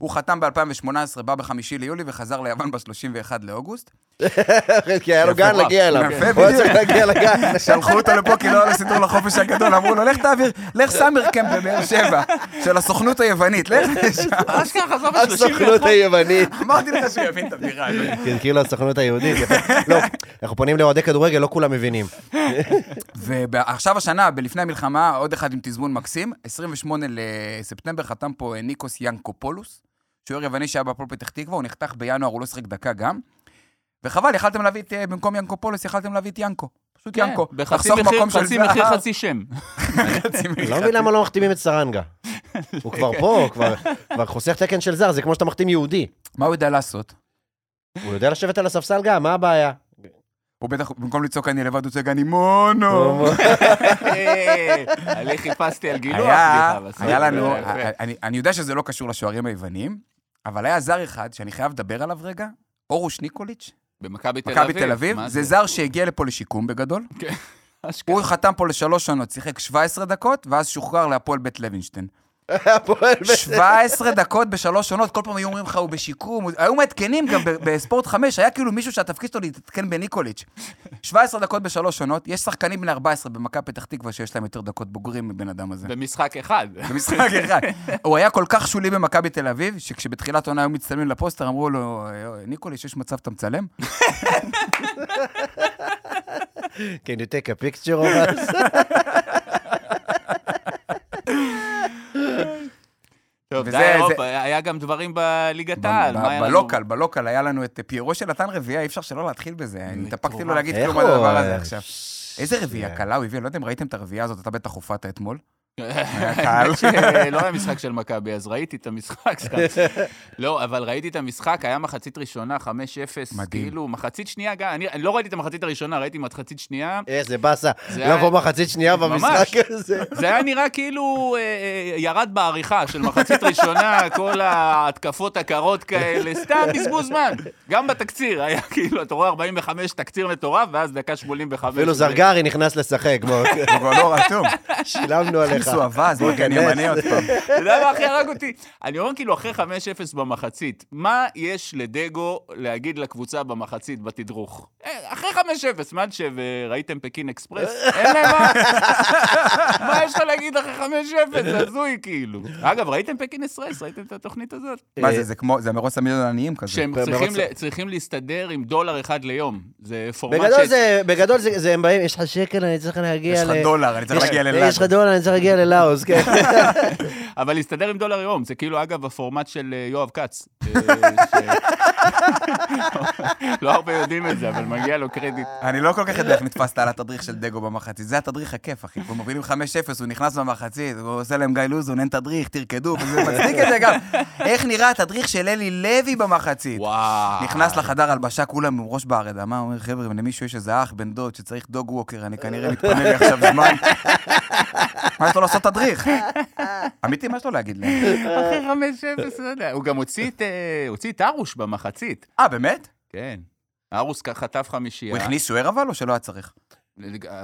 הוא חתם ב-2018, בא בחמישי ליולי וחזר ליוון ב-31 לאוגוסט. כי היה לו גן. להגיע אליו. יפה, הוא היה צריך להגיע לגן. שלחו אותו לפה כי לא היה לו סידור לחופש הגדול, אמרו לו, לך תעביר, לך סאמר קמפ בבאר שבע, של הסוכנות היוונית, לך לשם. אשכרה חזר הסוכנות ב-31. היוונית. אמרתי לך שהוא יבין את הבירה הזאת. כן, כאילו הסוכנות היהודית. לא, אנחנו פונים לאוהדי כדורגל, לא כולם מבינים. ועכשיו השנה, בלפני המלחמה, עוד אחד עם תזמון מקסים, 28 לספטמבר חתם פה אה, ניקוס ינקופולוס, שוער יווני שהיה בהפועל פתח תקווה, הוא נחתך בינואר, הוא לא שיחק דקה גם. וחבל, יכלתם להביא את, אה, במקום ינקופולוס, יכלתם להביא את ינקו. פשוט ינקו. כן, בחצי לחסוך מחיר, מקום של חצי מחיר. חצי שם. חצי מחיר. לא מבין למה לא מחתימים את סרנגה. הוא כבר פה, הוא כבר- כבר חוסך תקן של זר, זה כמו שאתה מחתים יהודי. מה הוא יודע לעשות? הוא יודע לשבת על הספסל גם, מה הבעיה? הוא בטח, במקום לצעוק אני לבד, הוא צועק אני מונו. אני חיפשתי על גילוח, היה, בדיחה בסוף. היה לנו. אני, אני יודע שזה לא קשור לשוערים היוונים, אבל היה זר אחד שאני חייב לדבר עליו רגע, אורוש ניקוליץ', במכבי תל אביב. מכבי תל אביב, זה זר שהגיע לפה לשיקום בגדול. אשכרה. הוא חתם פה לשלוש עונות, שיחק 17 דקות, ואז שוחרר להפועל בית לוינשטיין. הפועל ב- 17 דקות בשלוש עונות, כל פעם היו אומרים לך, הוא בשיקום. היו מעדכנים גם בספורט 5, היה כאילו מישהו שהתפקיד שלו להתעדכן בניקוליץ'. 17 דקות בשלוש עונות, יש שחקנים בני 14 במכבי פתח תקווה שיש להם יותר דקות בוגרים מבן אדם הזה. במשחק אחד. במשחק אחד. הוא היה כל כך שולי במכבי תל אביב, שכשבתחילת העונה היו מצטלמים לפוסטר, אמרו לו, ניקוליץ', יש מצב שאתה מצלם? Can you take a picture of us? טוב, וזה- די, זה- הופ, היה גם דברים בליגת העל. בלוקל, בלוקל היה לנו את פיירו שנתן רביעייה, אי אפשר שלא להתחיל בזה. אני התאפקתי לו. להגיד כלום על הדבר הזה עכשיו. איזה רביעייה. קלה הוא הביא, אני לא יודע אם ראיתם את הרביעייה הזאת, אתה בטח הופעת אתמול. האמת שלא היה משחק של מכבי, אז ראיתי את המשחק. סתם. לא, אבל ראיתי את המשחק, היה מחצית ראשונה, 5-0. מדהים. כאילו, מחצית שנייה אני לא ראיתי את המחצית הראשונה, ראיתי מחצית שנייה. איזה באסה. זה היה- לבוא מחצית שנייה. במשחק הזה. זה היה נראה כאילו אה, אה, ירד בעריכה של מחצית ראשונה, כל ההתקפות הקרות כאלה, סתם בזבוז זמן. גם בתקציר, היה כאילו, אתה רואה 45 תקציר מטורף, ואז דקה 85. אפילו זרגרי נכנס לשחק, לא. שילמנו עליך. כיסו אבז, בוא, מגן כנס. ימני עוד פעם. אתה יודע מה הכי הרג אותי? אני אומר כאילו, אחרי 5-0 במחצית, מה יש לדגו להגיד לקבוצה במחצית, בתדרוך? אה, אחרי 5-0, מה תשב, אה, ראיתם פקין אקספרס? אין להם מה? מה יש לך להגיד אחרי 5-0? זה הזוי כאילו. אגב, ראיתם פקין אקספרס? ראיתם את התוכנית הזאת? מה זה, זה כמו, זה מרוץ המיליון העניים כזה. שהם צריכים להסתדר עם דולר אחד ליום. זה פורמט בגדול ש... זה, בגדול זה, זה, הם באים, יש לך שקל, אני צריך להגיע יש ל... לך דולר, אני צריך יש- להגיע ללאגו. יש לך דולר, אני צריך להגיע ללאוס, כן. אבל להסתדר עם דולר יום, זה כאילו, אגב, הפורמט של אה, יואב כץ. אה, לא הרבה יודעים את זה, אבל מגיע לו קרדיט. אני לא כל כך יודע איך נתפסת על התדריך של דגו במחצית. זה התדריך הכיף, אחי. הוא מובילים 5-0, הוא נכנס במחצית, הוא עושה להם גיא לוזון, אין תדריך, תרקדו, וזה מצדיק את זה גם. איך נראה התדריך של אלי לוי במחצית? וואו. נכנס לחדר הלבשה, כולם עם ראש בארדמה, הוא אומר, חבר'ה, אם למישהו יש איזה אח, בן דוד, שצריך דוג ווקר, אני כנראה מתפנה לי עכשיו זמן. מה יש לו לעשות תדריך? אמיתי, מה יש לו להגיד להם? אחרי 5-0, לא יודע. הוא גם הוציא את, אה, הוציא את ארוש במחצית. אה, באמת? כן. ארוש חטף חמישייה. הוא הכניס שוער אבל, או שלא היה צריך?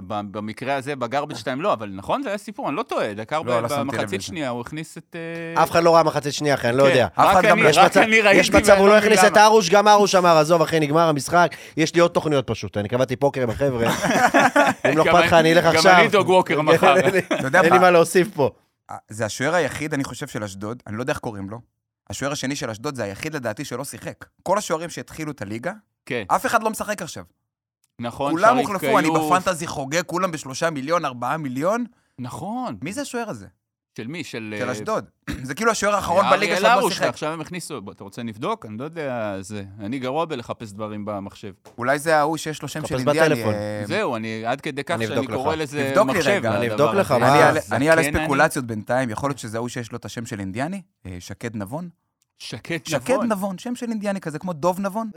במקרה הזה, בגרבג' 2 לא, אבל נכון, זה היה סיפור, אני לא טועה. דקה לא, לא במחצית. שנייה, הוא הכניס את... אה, אף אחד לא ראה מחצית שנייה, אחי, אני לא כן, יודע. גם לא- יש מצב- אני ראיתי, יש מצב, ואני הוא לא הכניס את. ארוש, גם ארוש אמר, עזוב, אחי, נגמר המשחק, יש לי עוד תוכניות פשוט, אני קבעתי פוקר עם החבר'ה. אם לא גם אכפת לך, אני אלך גם עכשיו. אני דוג ווקר מחר. אין לי-? מה להוסיף פה. זה השוער היחיד, אני חושב, של אשדוד, אני לא יודע איך קוראים לו. השוער השני של אשדוד זה היחיד לדעתי שלא שיחק. כל השוערים שהתחילו את הליגה, כן, אף אחד לא משחק עכשיו. נכון. כולם הוחלפו, אני. בפנטזי חוגג, כולם בשלושה מיליון, ארבעה מיליון. נכון. מי זה השוער הזה? של מי? של... של אה, אשדוד. זה כאילו השוער האחרון בליגה שעוד לא שיחק. עכשיו הם הכניסו, אתה רוצה נבדוק? אני לא יודע, זה... אני גרוע בלחפש דברים במחשב. אולי זה ההוא שיש לו שם של אינדיאני. אה, זהו, אני עד כדי כך אני שאני קורא. לזה לי מחשב. רגע. לדבר אני אבדוק הזה. לך, מה? אני אעלה- זקן אני אעלה אני. ספקולציות בינתיים, יכול להיות שזה ההוא שיש לו את השם של אינדיאני? אה, שקד נבון? שקד שקד נבון. נבון, שם של אינדיאני כזה, כמו דוב נבון?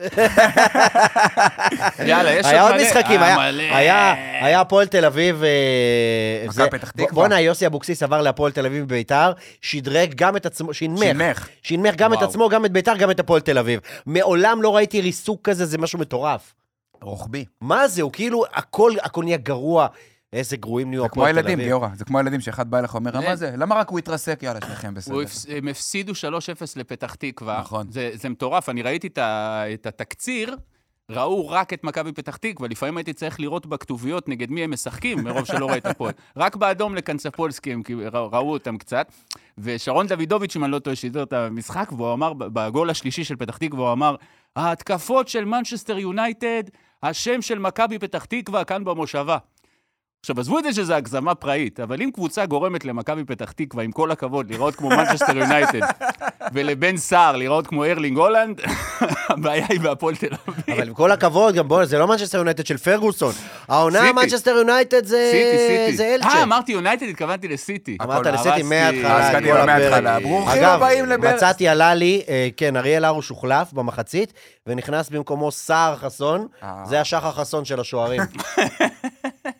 יאללה, יש עוד מלא. משחקים, אה, היה- מלא. היה היה הפועל תל אביב... אה, מכבי זה- פתח תקווה. בואנה, יוסי אבוקסיס עבר להפועל תל אביב בביתר, שדרג גם את עצמו, שינמך. שינמך. שינמך גם את. עצמו, גם את ביתר, גם את הפועל תל אביב. מעולם לא ראיתי ריסוק כזה, זה משהו מטורף. רוחבי. מה זה, הוא כאילו, הכל, הכל נהיה גרוע. איזה גרועים נהיו זה כמו הפועל תל הילדים, אביב. גיורא, זה כמו הילדים שאחד בא אליך ואומר, זה- מה זה? למה רק הוא התרסק? יאללה, שניכם בסדר. הם הפסידו 3-0 לפתח תקווה. נכון. זה, זה מטורף, אני ראיתי את, התקציר, ראו רק את מכבי פתח תקווה, לפעמים הייתי צריך לראות בכתוביות נגד מי הם משחקים, מרוב שלא ראית הפועל. רק באדום לקנצפולסקי הם כאילו ראו אותם קצת. ושרון דוידוביץ', אם אני לא טועה, שידר את המשחק, והוא אמר, בגול השלישי של פתח תקווה, הוא אמר, ההתקפות של מנצ'סטר יונייטד, השם של מכבי פתח תקווה כאן במושבה. עכשיו, עזבו את זה שזו הגזמה פראית, אבל אם קבוצה גורמת למכבי פתח תקווה, עם כל הכבוד, לראות כמו מנצ'סטר יונייטד, ולבן סער לראות כמו ארלינג הולנד, הבעיה היא בהפועל תל אביב. אבל עם כל הכבוד, גם בוא, זה לא מנצ'סטר יונייטד של פרגוסון. העונה. מנצ'סטר יונייטד זה... סיטי, סיטי. זה אה, אלצ'ה. אמרתי יונייטד, התכוונתי לסיטי. אמרת לסיטי. מההתחלה. ברוכים אגב, הבאים לברז. מצאתי, עלה לי, אה, כן, אריאל הרוש הוחלף במחצית, ונכנס במקומו סער חסון, אה. זה השחר חסון של השוערים.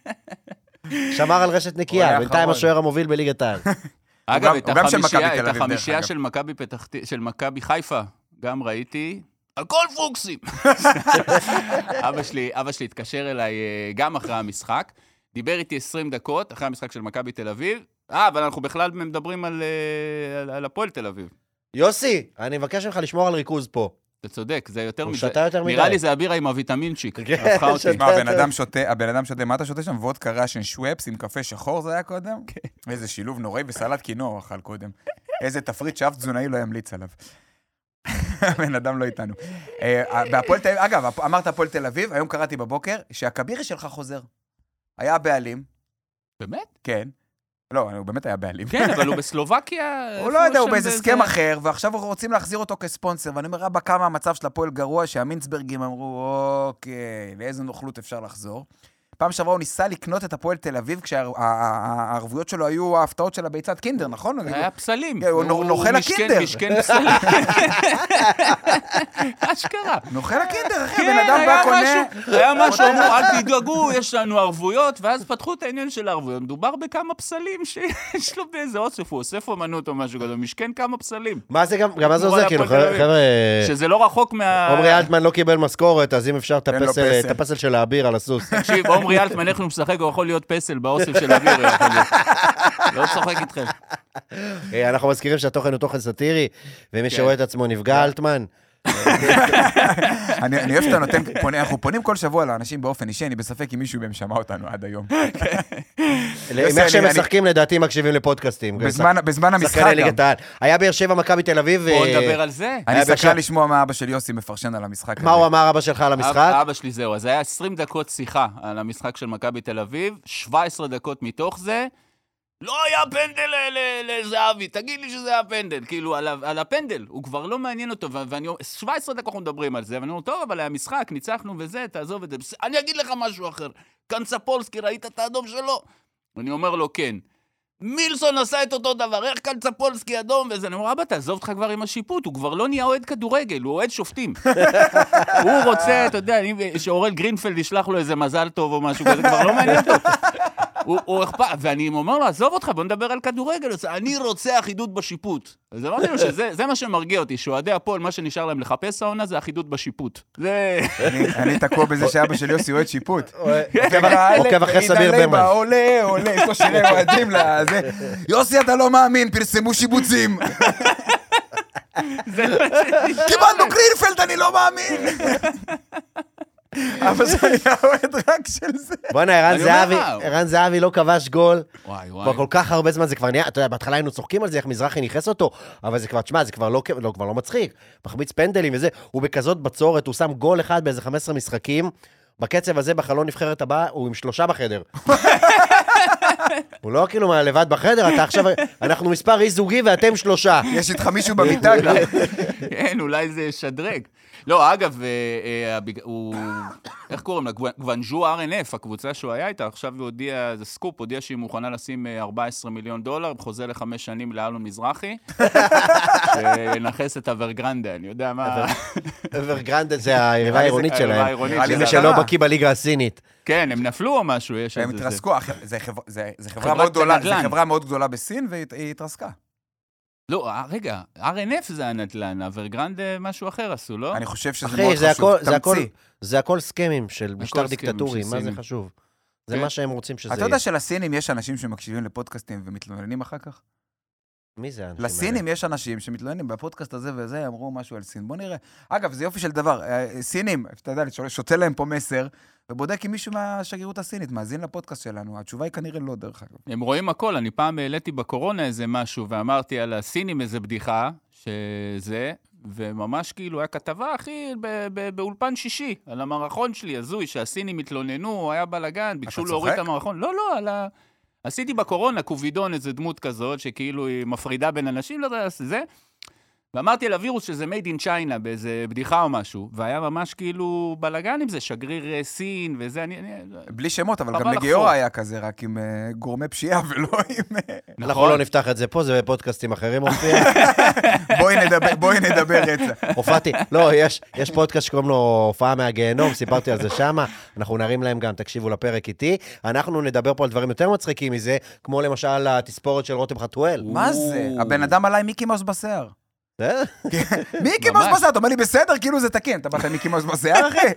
שמר על רשת נקייה, בינתיים. השוער המוביל בליגת העל. אגב, גם- את החמישייה-. של מכבי פתח ת- של מכבי חיפה, גם ראיתי. הכל פוקסים. אבא שלי, אבא שלי התקשר אליי אה, גם אחרי המשחק, דיבר איתי 20 דקות אחרי המשחק של מכבי תל אביב. אה, אבל אנחנו בכלל מדברים על, אה, על, על הפועל תל אביב. יוסי, אני מבקש ממך לשמור על ריכוז פה. אתה צודק, זה יותר הוא מזה. שתה יותר מדי. נראה לי זה הבירה עם הוויטמינצ'יק. כן, הפכה אותי. שתה. שמע, הבן אדם שותה, הבן אדם שותה, מה אתה שותה שם? וודקה ראשן שוואפס עם קפה שחור זה היה קודם? כן. איזה שילוב נוראי, וסלט קינוע הוא אכל קודם. איזה תפריט שאף תזונאי לא ימליץ עליו. הבן אדם לא איתנו. אה, בהפועל תל אביב, אגב, אמרת הפועל תל אביב, היום קראתי בבוקר שהכבירי שלך חוזר. היה בעלים, באמת? כן. לא, הוא באמת היה בעלים. כן, אבל הוא בסלובקיה. הוא לא יודע, הוא באיזה באיזה- הסכם אחר, ועכשיו רוצים להחזיר אותו כספונסר, ואני אומר, רבא, כמה המצב של הפועל גרוע, שהמינסברגים אמרו, אוקיי, לאיזה נוכלות אפשר לחזור. פעם שעברה הוא ניסה לקנות את הפועל תל אביב, כשהערבויות שלו היו ההפתעות של הביצת קינדר, נכון? זה היה פסלים. כן, הוא נו- נוכל הקינדר. משכן פסלים. אשכרה. נוכל הקינדר, אחי, כן, הבן אדם בא, היה קונה... משהו, היה משהו, אמרו, אל תדאגו, יש לנו ערבויות, ואז פתחו את העניין של הערבויות. מדובר בכמה פסלים שיש לו באיזה אוסף, הוא אוסף אומנות או משהו כזה, משכן כמה פסלים. מה זה גם, גם מה זה עוזר, כאילו, חבר'ה, שזה לא רחוק מה... עומרי אלטמן לא קיבל משכורת, אז אם אפשר את הפסל- פסל. את הפסל של האביר על הסוס. תקשיב, עומרי אלטמן, איך הוא משחק, הוא יכול להיות פסל באוסף של אוויר, הוא יכול להיות. לא צוחק איתכם. אה, אנחנו מזכירים שהתוכן הוא תוכן סאטירי, ומי כן. שרואה את עצמו נפגע אלטמן. אני אני אוהב שאתה נותן, פונה- אנחנו פונים כל שבוע לאנשים באופן אישי, אני בספק אם מישהו מהם שמע אותנו עד היום. עם איך שהם משחקים, לדעתי מקשיבים לפודקאסטים. בזמן בזמן המשחק גם. היה באר שבע, מכבי תל אביב. בואו אה, נדבר על זה. אני. סקרן לשמוע מה אבא של יוסי מפרשן על המשחק מה. הוא אמר אבא שלך על המשחק? אב- אבא שלי זהו, אז היה 20 דקות שיחה על המשחק של מכבי תל אביב, 17 דקות מתוך זה, לא היה פנדל לזהבי, תגיד לי שזה היה פנדל. כאילו, על, על הפנדל, הוא כבר לא מעניין אותו, ואני, 17 דקות אנחנו מדברים על זה, ואני אומר, טוב, אבל היה משחק, ניצחנו וזה, תעזוב את זה. בס- אני אגיד לך משהו אחר, קנצפולסקי, ראית את האדום שלו? אני אומר לו, כן. מילסון עשה את אותו דבר, איך קנצפולסקי אדום וזה, אני אומר, אבא, תעזוב אותך כבר עם השיפוט, הוא כבר לא נהיה אוהד כדורגל, הוא אוהד שופטים. הוא רוצה, אתה יודע, שאורל גרינפלד ישלח לו איזה מזל טוב או משהו כזה, כבר לא מעניין אותו. הוא, הוא אכפת, ואני אומר לו, עזוב אותך, בוא נדבר על כדורגל. אני רוצה אחידות בשיפוט. אז אמרתי לו שזה זה מה שמרגיע אותי, שאוהדי הפועל, מה שנשאר להם לחפש העונה זה אחידות בשיפוט. זה... אני- תקוע בזה שאבא של יוסי אוהד שיפוט. עוקב אחרי- עוקב אחרי סביר ברמן. עולה, עולה, יש לו שירי אוהדים לזה. יוסי, אתה לא מאמין, פרסמו שיבוצים. קיבלנו גרינפלד, אני לא מאמין. אבא שלי היה אוהד רק של זה. בואנה, ערן זהבי. ערן זהבי לא כבש גול. וואי, וואי. כבר כל כך הרבה זמן, זה כבר נהיה, אתה יודע, בהתחלה היינו צוחקים על זה, איך מזרחי ניכס אותו, אבל זה כבר, תשמע, זה כבר לא, לא, כבר לא מצחיק. מחמיץ פנדלים וזה, הוא בכזאת בצורת, הוא שם גול אחד באיזה 15 משחקים. בקצב הזה, בחלון נבחרת הבאה, הוא עם שלושה בחדר. הוא לא כאילו מה, לבד בחדר, אתה עכשיו, אנחנו מספר אי זוגי ואתם שלושה. יש איתך מישהו במיטה גם. כן, אולי זה ישדרג. לא, אגב, אה, אה, הוא... איך קוראים לה? גוונז'ו R&F, הקבוצה שהוא היה איתה, עכשיו היא הודיעה, זה סקופ, הודיעה שהיא מוכנה לשים אה, 14 מיליון דולר, חוזה לחמש שנים לאלון מזרחי, שינכס את אברגרנדה, אני יודע מה... אברגרנדה זה היריבה העירונית שלהם. למי שלא. בקיא בליגה הסינית. כן, הם נפלו או משהו, יש הם איזה... זה. התרסקו, זה זה חברה מאוד גדולה, נדל"ן. זה חברה מאוד גדולה בסין, והיא היא התרסקה. לא, אה, רגע, RNF זה הנדל"ן, אברגרנדה משהו אחר עשו, לא? אני חושב שזה אחי, מאוד זה חשוב. הכל- זה הכל- תמציא. זה הכל סכמים של משטר דיקטטורי, מה זה. חשוב? זה כן. מה שהם רוצים שזה אתה יהיה. יודע שלסינים יש אנשים שמקשיבים לפודקאסטים ומתלוננים אחר כך? מי זה האנשים האלה? לסינים יש אנשים שמתלוננים בפודקאסט הזה וזה, אמרו משהו על סין. בוא נראה. אגב, זה יופי של דבר. אה, סינים, אתה יודע, שותה להם פה מסר, ובודק אם מישהו מהשגרירות הסינית מאזין לפודקאסט שלנו. התשובה היא כנראה לא, דרך אגב. הם רואים הכל, אני פעם העליתי בקורונה איזה משהו, ואמרתי על הסינים איזה בדיחה, שזה, וממש כאילו היה כתבה, אחי, באולפן שישי, על המערכון שלי, הזוי, שהסינים התלוננו, היה בלאגן, ביקשו להוריד את? המערכון. לא, לא, על ה... עשיתי בקורונה קובידון איזה דמות כזאת, שכאילו היא מפרידה בין אנשים, לא יודע, זה. ואמרתי על הווירוס שזה made in China באיזה בדיחה או משהו, והיה ממש כאילו בלאגן עם זה, שגריר אה, סין וזה, אני... אני בלי שמות, אבל גם. לגיאורה היה כזה, רק עם אה, גורמי פשיעה ולא עם... אה, אנחנו נכון. לא נפתח את זה פה, זה בפודקאסטים אחרים מופיע. בואי נדבר- בואי נדבר רצח. הופעתי, לא, יש, יש פודקאסט שקוראים לו הופעה מהגיהנום, סיפרתי על זה שמה, אנחנו נרים להם גם, תקשיבו לפרק איתי. אנחנו נדבר פה על דברים יותר מצחיקים מזה, כמו למשל התספורת של רותם חתואל. מה זה? הבן אדם עליי מיקי מאוס בשיער. זה? מיקי מאוס. בשיער, אתה אומר לי בסדר, כאילו זה תקין. אתה באת עם מיקי מאוס בשיער, אחי?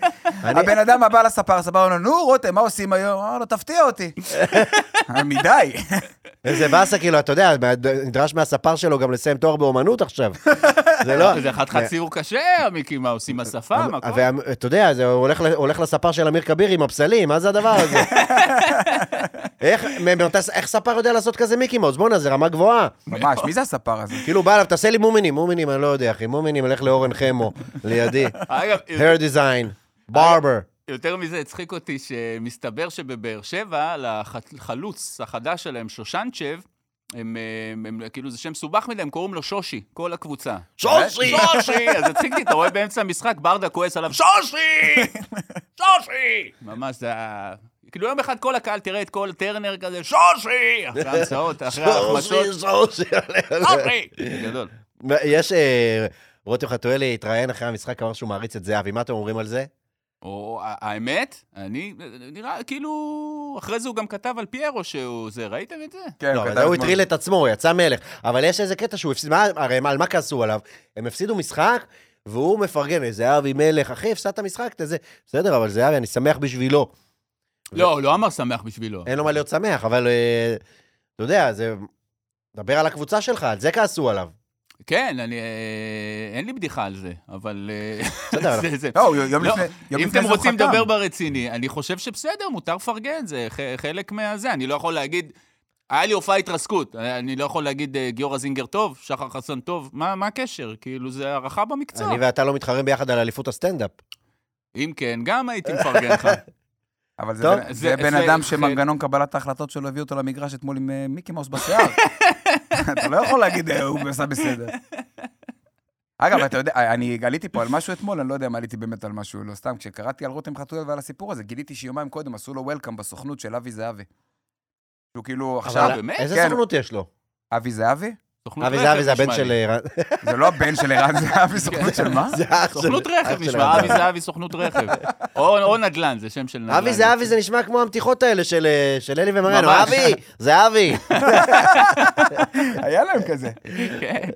הבן אדם הבא לספר, הספר אומר לו, נו, רותם, מה עושים היום? אמר לו, תפתיע אותי. מדי. איזה באסה, כאילו, אתה יודע, נדרש מהספר שלו גם לסיים תואר באומנות עכשיו. זה לא... זה חתיכת ציור קשה, מיקי מאוס, עם השפם, הכל. ואתה יודע, זה הולך לספר של אמיר כביר עם הפסלים, מה זה הדבר הזה? איך ספר יודע לעשות כזה מיקי מאוס? בואנה, זה רמה גבוהה. ממש, מי זה הספר הזה? כאילו, בא אליו, תעשה לי מומינים, מומינים, אני לא יודע, אחי, מומינים, הולך לאורן חמו, לידי. hair design, barber. יותר מזה, הצחיק אותי שמסתבר שבבאר שבע, לחלוץ החדש שלהם, שושנצ'ב, הם, הם, הם, כאילו זה שם מסובך מדי, הם קוראים לו שושי, כל הקבוצה. שושי! שושי! אז הצחיק אותי, אתה רואה באמצע המשחק, ברדה כועס עליו, שושי! שושי! ממש, זה היה... כאילו יום אחד כל הקהל תראה את כל טרנר כזה, שושי! אחרי ההמצאות, אחרי ההחמצות, שושי, שושי. שושי! גדול. יש, אה, רותם חתואלי התראיין אחרי המשחק, אמר שהוא מעריץ את זהבי, מה אתם אומרים על זה? או האמת, אני, נראה, כאילו, אחרי זה הוא גם כתב על פיירו שהוא זה, ראיתם את זה? כן, לא, כתב אבל זה הוא. הטריל את עצמו, הוא יצא מלך. אבל יש איזה קטע שהוא הפסיד, מה- הרי מה- על מה כעסו עליו? הם הפסידו משחק, והוא מפרגן, זהבי מלך, אחי, הפסדת משחק, אתה זה. בסדר, אבל זהבי, אני שמח בשבילו. לא, הוא לא אמר שמח בשבילו. אין לו מה להיות שמח, אבל אה, אתה יודע, זה... דבר על הקבוצה שלך, על זה כעסו עליו. כן, אני, אה, אין לי בדיחה על זה, אבל... אה, בסדר, זה- זה- לא, יום לא, לפני יום אם לפני אתם רוצים. לדבר ברציני, אני חושב שבסדר, מותר לפרגן, זה חלק מהזה. אני לא יכול להגיד, היה לי הופעה התרסקות, אני לא יכול להגיד גיורא זינגר טוב, שחר חסון טוב, מה מה הקשר? כאילו, זה הערכה במקצוע. אני ואתה לא מתחרים ביחד על אליפות הסטנדאפ. אם כן, גם הייתי מפרגן לך. אבל זה טוב, בן- זה- זה בן זה- אדם זה- שמנגנון קבלת ההחלטות שלו הביא אותו למגרש אתמול עם אה, מיקי מאוס בשיער. אתה לא יכול להגיד, "אה, הוא עשה בסדר. אגב, אתה יודע, אני עליתי פה על משהו אתמול, אני לא יודע אם עליתי באמת על משהו, לא סתם, כשקראתי על רותם חתואל ועל הסיפור הזה, גיליתי שיומיים קודם עשו לו וולקאם בסוכנות של אבי זהבי. שהוא כאילו עכשיו... אבל באמת? איזה כן. סוכנות יש לו? אבי זהבי? סוכנות אבי רכב זהבי זה הבן של... לי. אה, זה לא הבן של ערן זהבי, סוכנות של מה? זה אח של... סוכנות רכב נשמע, אבי. אבי זהבי סוכנות רכב. או או נדל"ן, זה שם של נדל"ן. אבי זהבי זה נשמע כמו המתיחות האלה של אה, של אלי ומריאנו. אבי, זה אבי. היה להם כזה. כן.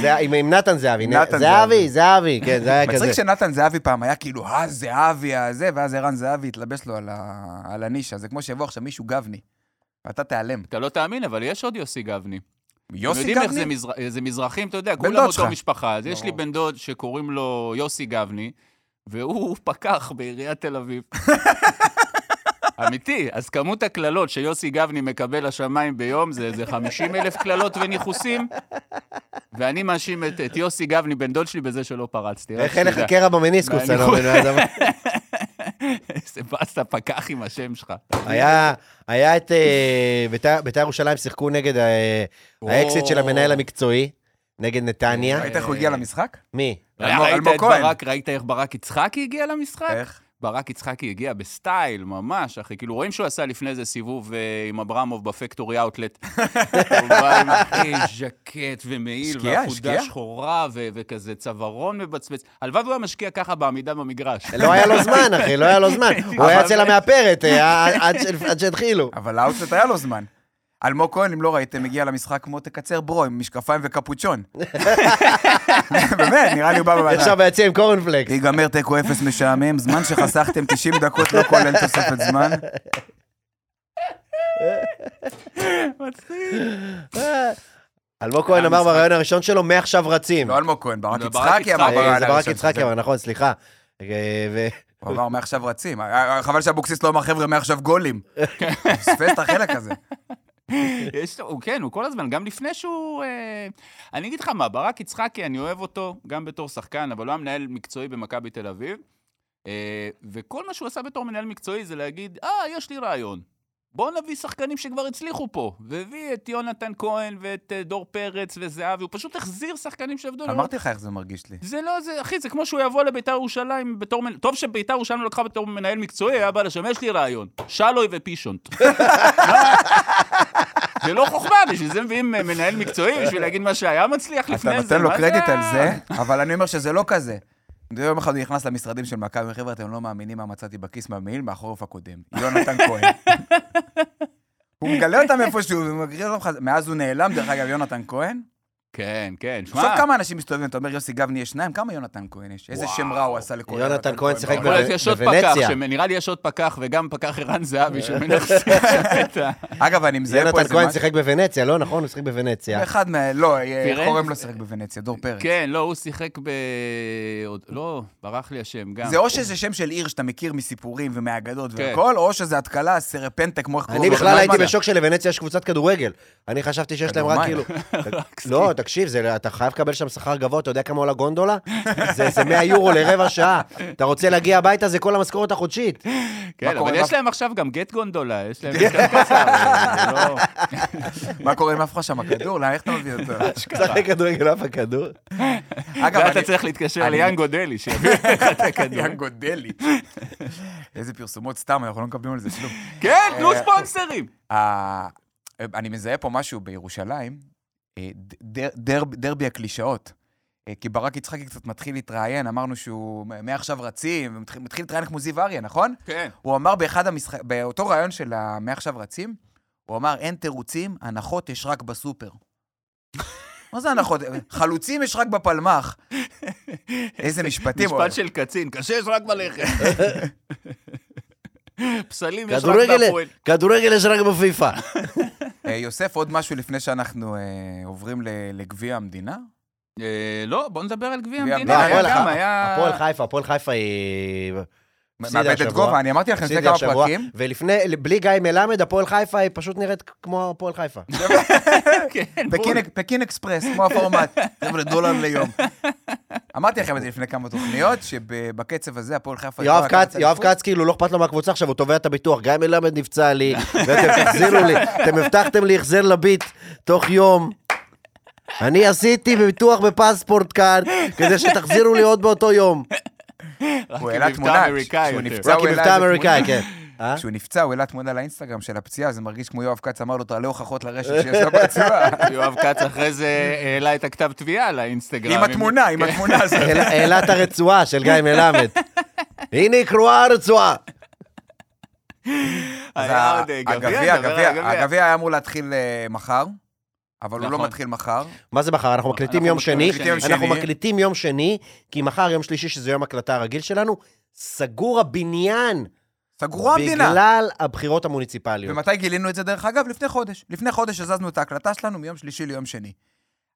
זה עם עם נתן זהבי. נתן זה אבי, זהבי. זה אבי, כן, זה היה כזה. מצחיק שנתן זהבי פעם היה כאילו, אה, זהבי, הזה, ואז ערן זהבי התלבש לו על הנישה. זה כמו שיבוא עכשיו מישהו גבני, ואתה תיעלם. אתה לא תאמין, אבל יש עוד יוסי גבני. יוסי אתם יודעים איך זה, גבני? מזר... זה מזרחים, אתה יודע, כולם אותו שלך. משפחה. אז יש לי. בן דוד שקוראים לו יוסי גבני, והוא פקח בעיריית תל אביב. אמיתי, אז כמות הקללות שיוסי גבני מקבל לשמיים ביום זה איזה 50 אלף קללות וניכוסים, ואני מאשים את, את יוסי גבני, בן דוד שלי, בזה שלא פרצתי. איך אין לך. קרע במניסקוס, אני לא מבין מה. איזה באסה פקח עם השם שלך. היה, היה את אה, בית"ר בית"ר ירושלים שיחקו נגד אה, האקסיט של המנהל המקצועי, נגד נתניה. ראית איך הוא הגיע למשחק? מי? ראית איך ברק יצחקי הגיע למשחק? איך? ברק יצחקי הגיע בסטייל, ממש, אחי. כאילו, רואים שהוא עשה לפני זה סיבוב אה, עם אברמוב בפקטורי אאוטלט. הוא בא עם אחי ז'קט ומעיל, השקיע? שחורה, ו- וכזה צווארון מבצבץ. הלוואי והוא היה משקיע ככה בעמידה במגרש. לא היה לו זמן, אחי, לא היה לו זמן. הוא היה אצל המאפרת אה, עד ש- עד שהתחילו. אבל לאוטלט היה לו זמן. אלמוג כהן, אם לא ראיתם, הגיע למשחק כמו תקצר ברו, עם משקפיים וקפוצ'ון. באמת, נראה לי הוא בא בוועדה. עכשיו ביציע עם קורנפלקס. ייגמר תיקו אפס משעמם, זמן שחסכתם 90 דקות לא כולל תוספת זמן. אלמוג כהן אמר בריאיון הראשון שלו, מעכשיו רצים. לא אלמוג כהן, ברק לא, יצחקי אמר בריאיון אה, זה ברק הראשון יצחקי, אבל נכון, סליחה. אה, הוא אמר מעכשיו רצים. אה, חבל שאבוקסיס לא אמר חבר'ה מעכשיו גולים. פספס את החלק הזה. יש, לו- הוא כן, הוא כל הזמן, גם לפני שהוא... אה, אני אגיד לך מה, ברק יצחקי, אני אוהב אותו גם בתור שחקן, אבל הוא היה מנהל מקצועי במכבי תל אביב, אה, וכל מה שהוא עשה בתור מנהל מקצועי זה להגיד, אה, יש לי רעיון. בואו נביא שחקנים שכבר הצליחו פה. והביא את יונתן כהן ואת אה, דור פרץ וזהבי, הוא פשוט החזיר שחקנים שעבדו. אמרתי לך איך זה מרגיש לי. זה לא, זה, אחי, זה כמו שהוא יבוא לביתר ירושלים בתור... מנ- טוב שביתר ירושלים לא לקחה בתור מנהל מקצועי, היה בא לשם, יש לי רעיון, שלוי ופישונט. זה לא חוכמה, בשביל זה מביאים אה, מנהל מקצועי, בשביל להגיד מה שהיה מצליח אתה לפני זה. נותן לו קרדיט על זה, אבל אני אומר שזה לא כזה. יום אחד הוא נכנס למשרדים של מכבי, חבר'ה, אתם לא מאמינים מה מצאתי בכיס מהמעיל מהחורף הקודם. יונתן כהן. הוא מגלה אותם איפשהו, מאז הוא נעלם, דרך אגב, יונתן כהן. כן, כן, עכשיו שמע, כמה אנשים מסתובבים, אתה אומר, יוסי גבני יש שניים, כמה יונתן כהן יש? איזה שם רע הוא עשה לכל יונתן כהן שיחק בוונציה. פקח, שנראה לי יש עוד פקח, וגם פקח ערן זהבי שמנכסים שם את ה... אגב, אני מזהה פה יונתן איזה כהן משהו. שיחק בוונציה, לא נכון? הוא שיחק בוונציה. אחד מה... לא, פירנץ? חורם לא שיחק בוונציה, דור פרץ. כן, לא, הוא שיחק ב... לא, ברח לי השם, גם. זה או שזה שם של עיר שאתה מכיר מסיפורים ומאגדות כן. והכל, או שזה התקלה, סרפנטה, כמו איך קוראים אני. בכלל הייתי? בשוק שלוונציה יש קבוצת כדורגל. אני חשבתי שיש להם רק כאילו... לא, תקשיב, זה- אתה חייב לקבל שם שכר גבוה, אתה יודע כמה עולה גונדולה? זה זה 100 יורו לרבע שעה. אתה רוצה להגיע הביתה, זה כל המשכורת החודשית. כן, אבל יש להם עכשיו גם גט גונדולה, יש להם יותר קצר, זה לא... מה קורה עם אף אחד שם הכדור? לאן, איך אתה מביא אותו? משחק כדורגל אף הכדור. אגב, אני- צריך להתקשר ליאנגו דלי, שיביא לך את הכדור. יאנגו דלי. איזה פרסומות סתם, אנחנו לא מקבלים על זה כלום. כן, תנו אה, ספונסרים. ה- אני מזהה פה משהו בירושלים, אה, דר- דר- דרבי הקלישאות. אה, כי ברק יצחקי קצת מתחיל להתראיין, אמרנו שהוא מעכשיו רצים, ומתחיל מתחיל להתראיין כמו זיו אריה, נכון? כן. הוא אמר באחד המשחק... באותו ראיון של מעכשיו רצים, הוא אמר, אין תירוצים, הנחות יש רק בסופר. מה זה הנחות? חלוצים יש רק בפלמ"ח. איזה משפטים. משפט של קצין, קשה יש רק בלחם. פסלים יש רק בהפועל. כדורגל יש רק בפיפ"א. אה, יוסף, עוד משהו לפני שאנחנו אה, עוברים לגביע המדינה? אה, לא, בוא נדבר על גביע המדינה. הפועל חיפה, הפועל חיפה היא... מאבדת השבוע. גובה, אני אמרתי לכם לפני כמה פרקים. ולפני, בלי גיא מלמד, הפועל חיפה היא פשוט נראית כמו הפועל חיפה. כן, פקין- אקספרס, כמו הפורמט, חבר'ה, דולר ליום. אמרתי לכם את זה לפני כמה תוכניות, שבקצב הזה הפועל חיפה... יואב. כץ כאילו לא אכפת לו מהקבוצה עכשיו, הוא תובע את הביטוח. גיא מלמד נפצע לי, ואתם תחזירו לי, אתם הבטחתם לי החזר לביט תוך יום. אני עשיתי ביטוח בפספורט כאן, כדי שתחזירו לי עוד באותו יום. הוא העלה תמונה, כשהוא. נפצע, הוא העלה אמריקאי. כן. אה? כשהוא נפצע, הוא העלה תמונה לאינסטגרם של הפציעה, זה מרגיש כמו יואב כץ אמר לו, תעלה הוכחות לרשת שיש לו פצוע. יואב כץ אחרי זה העלה את הכתב תביעה לאינסטגרם. עם התמונה, עם כן. התמונה הזאת. העלה- את הרצועה של גיא מלמד. הנה היא קרועה הרצועה. היה עוד אה, גביע. הגביע היה אמור להתחיל אה, מחר, אבל הוא לא נכון. מתחיל מחר. מה זה מחר? אנחנו מקליטים אנחנו יום שני. יום אנחנו שני. מקליטים יום שני, כי מחר, יום שלישי, שזה יום הקלטה הרגיל שלנו, סגור הבניין. סגרו המדינה. בגלל הבחירות המוניציפליות. ומתי גילינו את זה, דרך אגב? לפני חודש. לפני חודש הזזנו את ההקלטה שלנו מיום שלישי ליום שני.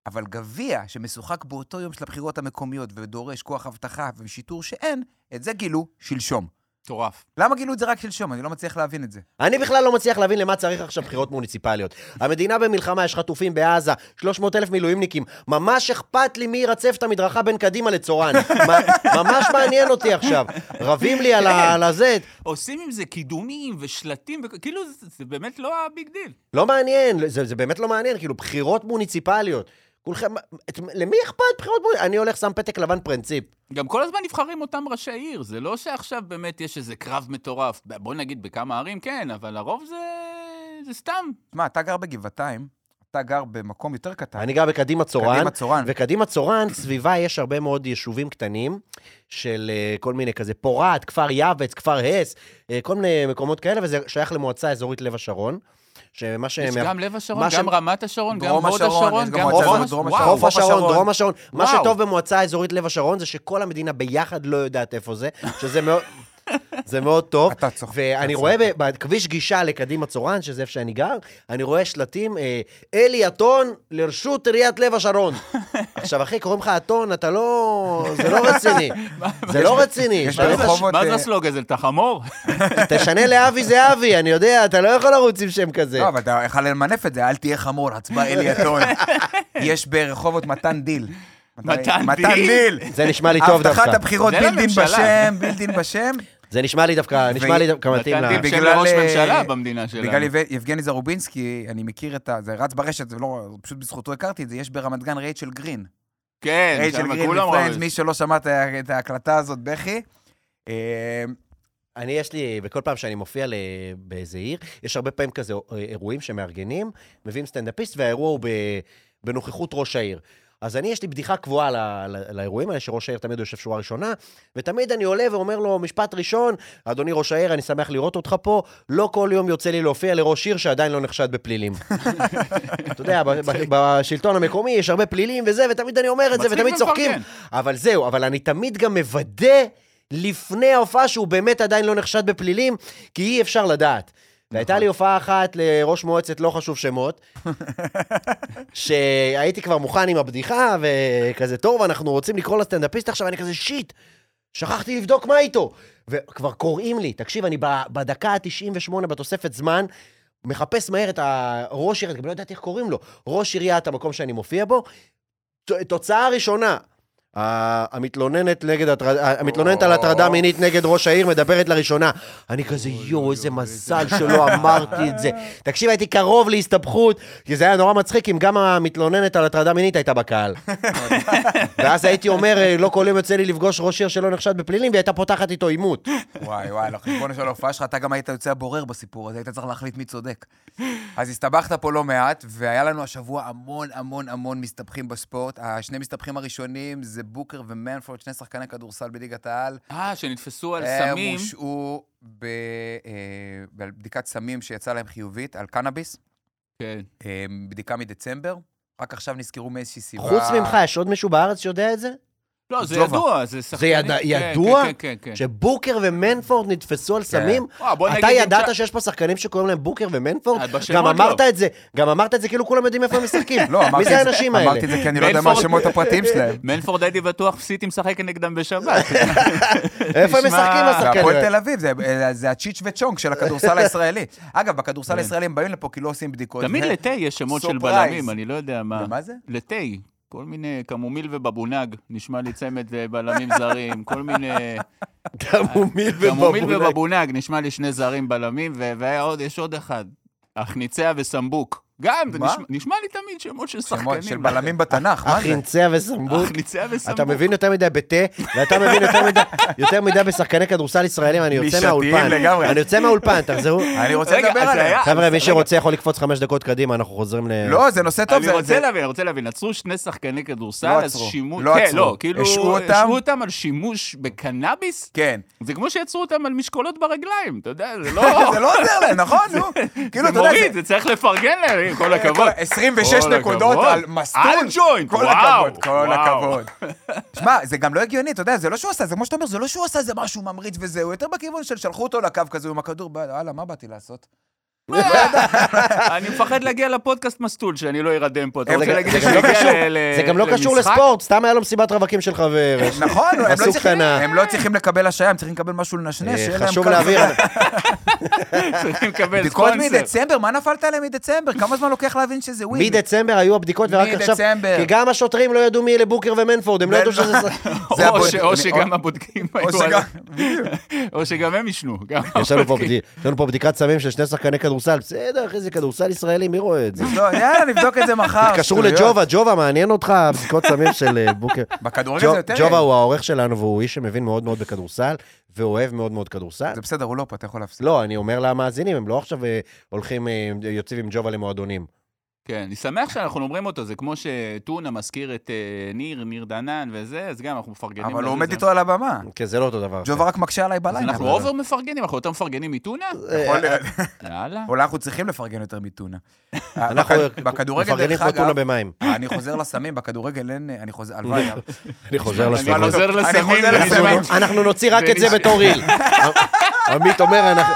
אבל גביע שמשוחק באותו יום של הבחירות המקומיות ודורש כוח אבטחה ושיטור שאין, את זה גילו שלשום. מטורף. למה גילו את זה רק שלשום? אני לא מצליח להבין את זה. אני בכלל לא מצליח להבין למה צריך עכשיו בחירות מוניציפליות. המדינה במלחמה, יש חטופים בעזה, 300 אלף מילואימניקים. ממש אכפת לי מי ירצף את המדרכה בין קדימה לצורן. מה- ממש מעניין אותי עכשיו. רבים לי על על הזה. עושים עם זה קידומים ושלטים, כאילו, זה, באמת לא הביג דיל. לא מעניין, זה, זה באמת לא מעניין, כאילו, בחירות מוניציפליות. כולכם, את, למי אכפת בחירות מוניציפליות? אני הולך, שם פתק לבן פרינציפ. גם כל הזמן נבחרים אותם ראשי עיר, זה לא שעכשיו באמת יש איזה קרב מטורף. בוא נגיד בכמה ערים כן, אבל הרוב זה, זה סתם. תשמע, אתה גר בגבעתיים, אתה גר במקום יותר קטן. אני גר בקדימה צורן. קדימה צורן. וקדימה צורן, סביבה יש הרבה מאוד יישובים קטנים, של אה, כל מיני כזה פורת, כפר יעבץ, כפר הס, אה, כל מיני מקומות כאלה, וזה שייך למועצה אזורית לב השרון. שמה יש שהם... גם לב השרון, מה גם ש- רמת השרון, גם הוד השרון, השרון, גם גם מועצה דרום השרון. השרון. חוף השרון, השרון. דרום השרון. מה. שטוב במועצה האזורית לב השרון זה שכל המדינה ביחד לא יודעת איפה זה, שזה מאוד... זה מאוד טוב. אתה צוחק. ואני רואה בכביש גישה לקדימה צורן, שזה איפה שאני גר, אני רואה שלטים, אה, אלי אתון לראשות עיריית לב השרון. עכשיו, אחי, קוראים לך אתון, אתה לא... זה לא רציני. זה לא רציני. לא- ברחובות, מה זה אה, הסלוגן הזה? אתה חמור? תשנה לאבי זה אבי, אני יודע, אתה לא יכול לרוץ עם שם כזה. לא, אבל אתה יכול למנף את זה, אל תהיה חמור, הצבע אלי אתון. יש ברחובות מתן דיל. מתן מתן דיל? דיל. זה נשמע לי טוב הבטחת דווקא. הבחירות זה built-in. בשם, built-in בשם. זה נשמע לי דווקא, נשמע לי דווקא מתאים נתן ל... דיל בגלל, לראש אה, ממשלה במדינה שלנו. בגלל יב- יבגני זרובינסקי, אני מכיר את ה... זה רץ ברשת, זה לא... פשוט בזכותו הכרתי את זה, יש ברמת גן רייצ'ל גרין. כן, רייצ'ל שם גרין כולם מ Friends, רואים. מי שלא שמע את ההקלטה הזאת, בכי. אה, אני, יש לי, בכל פעם שאני מופיע ל- באיזה עיר, יש הרבה פעמים כזה אירועים שמארגנים, מביאים סטנדאפיסט, והאירוע הוא ב, בנוכחות ראש העיר. אז אני, יש לי בדיחה קבועה ל- ל- לאירועים האלה, שראש העיר תמיד יושב שורה ראשונה, ותמיד אני עולה ואומר לו, משפט ראשון, אדוני ראש העיר, אני שמח לראות אותך פה, לא כל יום יוצא לי להופיע לראש עיר שעדיין לא נחשד בפלילים. אתה יודע, בשלטון המקומי יש הרבה פלילים וזה, ותמיד אני אומר את זה, ותמיד צוחקים. ומפרגן. אבל זהו, אבל אני תמיד גם מוודא לפני ההופעה שהוא באמת עדיין לא נחשד בפלילים, כי אי אפשר לדעת. והייתה לי הופעה אחת לראש מועצת, לא חשוב שמות, שהייתי כבר מוכן עם הבדיחה, וכזה, טוב, אנחנו רוצים לקרוא לסטנדאפיסט עכשיו, אני כזה, שיט, שכחתי לבדוק מה איתו. וכבר קוראים לי, תקשיב, אני בדקה ה-98 בתוספת זמן, מחפש מהר את הראש עיריית, גם לא ידעתי איך קוראים לו, ראש עיריית המקום שאני מופיע בו. תוצאה ראשונה, המתלוננת נגד, הטרד- המתלוננת על הטרדה מינית נגד ראש העיר מדברת לראשונה. אני כזה, יואו, איזה מזל שלא אמרתי את זה. תקשיב, הייתי קרוב להסתבכות, כי זה היה נורא מצחיק אם גם המתלוננת על הטרדה מינית הייתה בקהל. ואז הייתי אומר, לא כל יום יוצא לי לפגוש ראש עיר שלא נחשד בפלילים, והיא הייתה פותחת איתו עימות. וואי, וואי, על החשבון של ההופעה שלך, אתה גם היית יוצא הבורר בסיפור הזה, היית צריך להחליט מי צודק. אז הסתבכת פה לא מעט, והיה לנו השבוע המון המון המון מסתבכים בספורט. השני מסתבכים הראשונים זה בוקר ומנפורד, שני שחקני כדורסל בליגת העל. אה, שנתפסו על הם סמים. הושעו ב- אה, בבדיקת סמים שיצאה להם חיובית, על קנאביס, כן. אה, בדיקה מדצמבר. רק עכשיו נזכרו מאיזושהי סיבה. חוץ ממך, יש עוד מישהו בארץ שיודע את זה? לא, זה. ידוע, זה שחקנים. ידע- כן, ידוע? כן, כן. שבוקר ומנפורד נתפסו על סמים? אתה ידעת שיש פה שחקנים שקוראים להם בוקר ומנפורד? אה, גם לא. אמרת את זה, גם אמרת את זה כאילו כולם יודעים איפה הם משחקים. לא, מי אמרתי זה זה- האנשים האלה? אמרתי את זה כי אני לא יודע מה השמות הפרטיים שלהם. מנפורד הייתי בטוח סיטי משחק נגדם בשבת. איפה הם משחקים זה השחקנים הפועל? תל אביב, זה- זה הצ'יץ' וצ'ונק של הכדורסל הישראלי. אגב, בכדורסל. הישראלי הם באים לפה כי לא עושים בדיקות. תמיד לתה יש שמות של. בלמים, אני לא יודע מה. ומה זה? לתה. כל מיני קמומיל ובבונג, נשמע לי צמד בלמים זרים, כל מיני... קמומיל ובבונג. ובבונג, נשמע לי שני זרים בלמים, והיה עוד, יש עוד אחד. אחניציה וסמבוק. גם, זה? נשמע- נשמע לי תמיד שמות של שמות שחקנים. של בלמים בתנ"ך, מה זה? אחינציה וסמבוק. אחניציה וסמבוק. אתה מבין יותר מדי בתה, ואתה מבין יותר מדי- יותר מדי בשחקני כדורסל ישראלים, אני יוצא מהאולפן. לגמרי. אני יוצא מהאולפן, תחזרו. אני רוצה לדבר. היה- חבר'ה, מי. שרוצה יכול לקפוץ חמש דקות קדימה, אנחנו חוזרים ל... לא, זה נושא טוב. אני רוצה להבין, אני רוצה להבין, עצרו שני שחקני כדורסל, לא אז שימוש... לא כן, עצרו. לא, כאילו... השעו אותם. על שימוש בקנאביס? כן. זה כמו שיצרו אותם על משקולות ברגליים, אתה יודע, זה לא... זה לא עוזר להם, נכון? נו. כאילו, זה אתה יודע, מוריד, זה צריך לפרגן להם, עם כל הכבוד. 26 כל נקודות. על מסטול. על ג'וינט, כל וואו, הכבוד, כל. הכבוד. שמע, זה גם לא הגיוני, אתה יודע, זה לא שהוא עשה, זה כמו שאתה אומר, זה לא שהוא עשה איזה משהו ממריץ וזה, הוא יותר בכיוון של שלחו אותו לקו כזה עם הכדור, וואלה, מה באתי לעשות? אני מפחד להגיע לפודקאסט מסטול, שאני לא ארדם פה. אתה זה רוצה גם- להגיד לא שאני קשור- אגיע ל- ל- זה גם לא קשור למשחק? לספורט, סתם היה לו מסיבת רווקים של חבר. נכון, הם לא צריכים- לא צריכים לקבל השעיה, הם צריכים לקבל משהו לנשנש, אה, חשוב קל. להבהיר, צריכים לקבל בדיקות ספונסר. מדצמבר, מה נפלת עליהם מדצמבר? כמה זמן לוקח להבין שזה ווין? מדצמבר היו הבדיקות ורק עכשיו... מדצמבר. כי גם השוטרים לא ידעו מי אלה בוקר ומנפורד, הם לא ידעו שזה... זה או שגם הבודקים היו... או שגם הם עישנו. גם יש לנו פה הבודקים. בדי- יש לנו פה בדיקת סמים של שני שחקני כדורסל, בסדר, אחי, זה כדורסל ישראלי, מי רואה את זה? לא, יאללה, נבדוק את זה מחר. התקשרו שטויות. לג'ובה, ג'ובה, מעניין אותך בדיקות סמים של אה, בוקר? בכדורגל זה יותר... ג'ובה הוא העורך שלנו, והוא איש שמבין מאוד מאוד בכדורסל, ואוהב מאוד מאוד כדורסל. זה בסדר, הוא לא פה, אתה יכול להפסיק. לא, אני אומר למאזינים, הם לא עכשיו אה, הולכים, אה, יוצאים עם ג'ובה למועדונים. כן, אני שמח שאנחנו אומרים אותו, זה כמו שטונה מזכיר את אה, ניר, ניר דנן וזה, אז גם אנחנו מפרגנים. אבל לזה, הוא עומד זה- איתו על הבמה. כן, זה לא אותו דבר. ג'ובה רק מקשה עליי אז בלילה. אנחנו over מפרגנים, אנחנו יותר מפרגנים מטונה? אה, יכול להיות. יאללה. אולי אנחנו צריכים לפרגן יותר מטונה. אנחנו בכ- בכדורגל, מפרגנים דרך כמו טונה אגב, במים. אני חוזר לסמים, בכדורגל אין... אני חוזר, הלוואי. אני חוזר אני לסמים. חוזר אני חוזר לסמים. אנחנו- נוציא רק זה את זה בתור ריל. עמית אומר, אנחנו-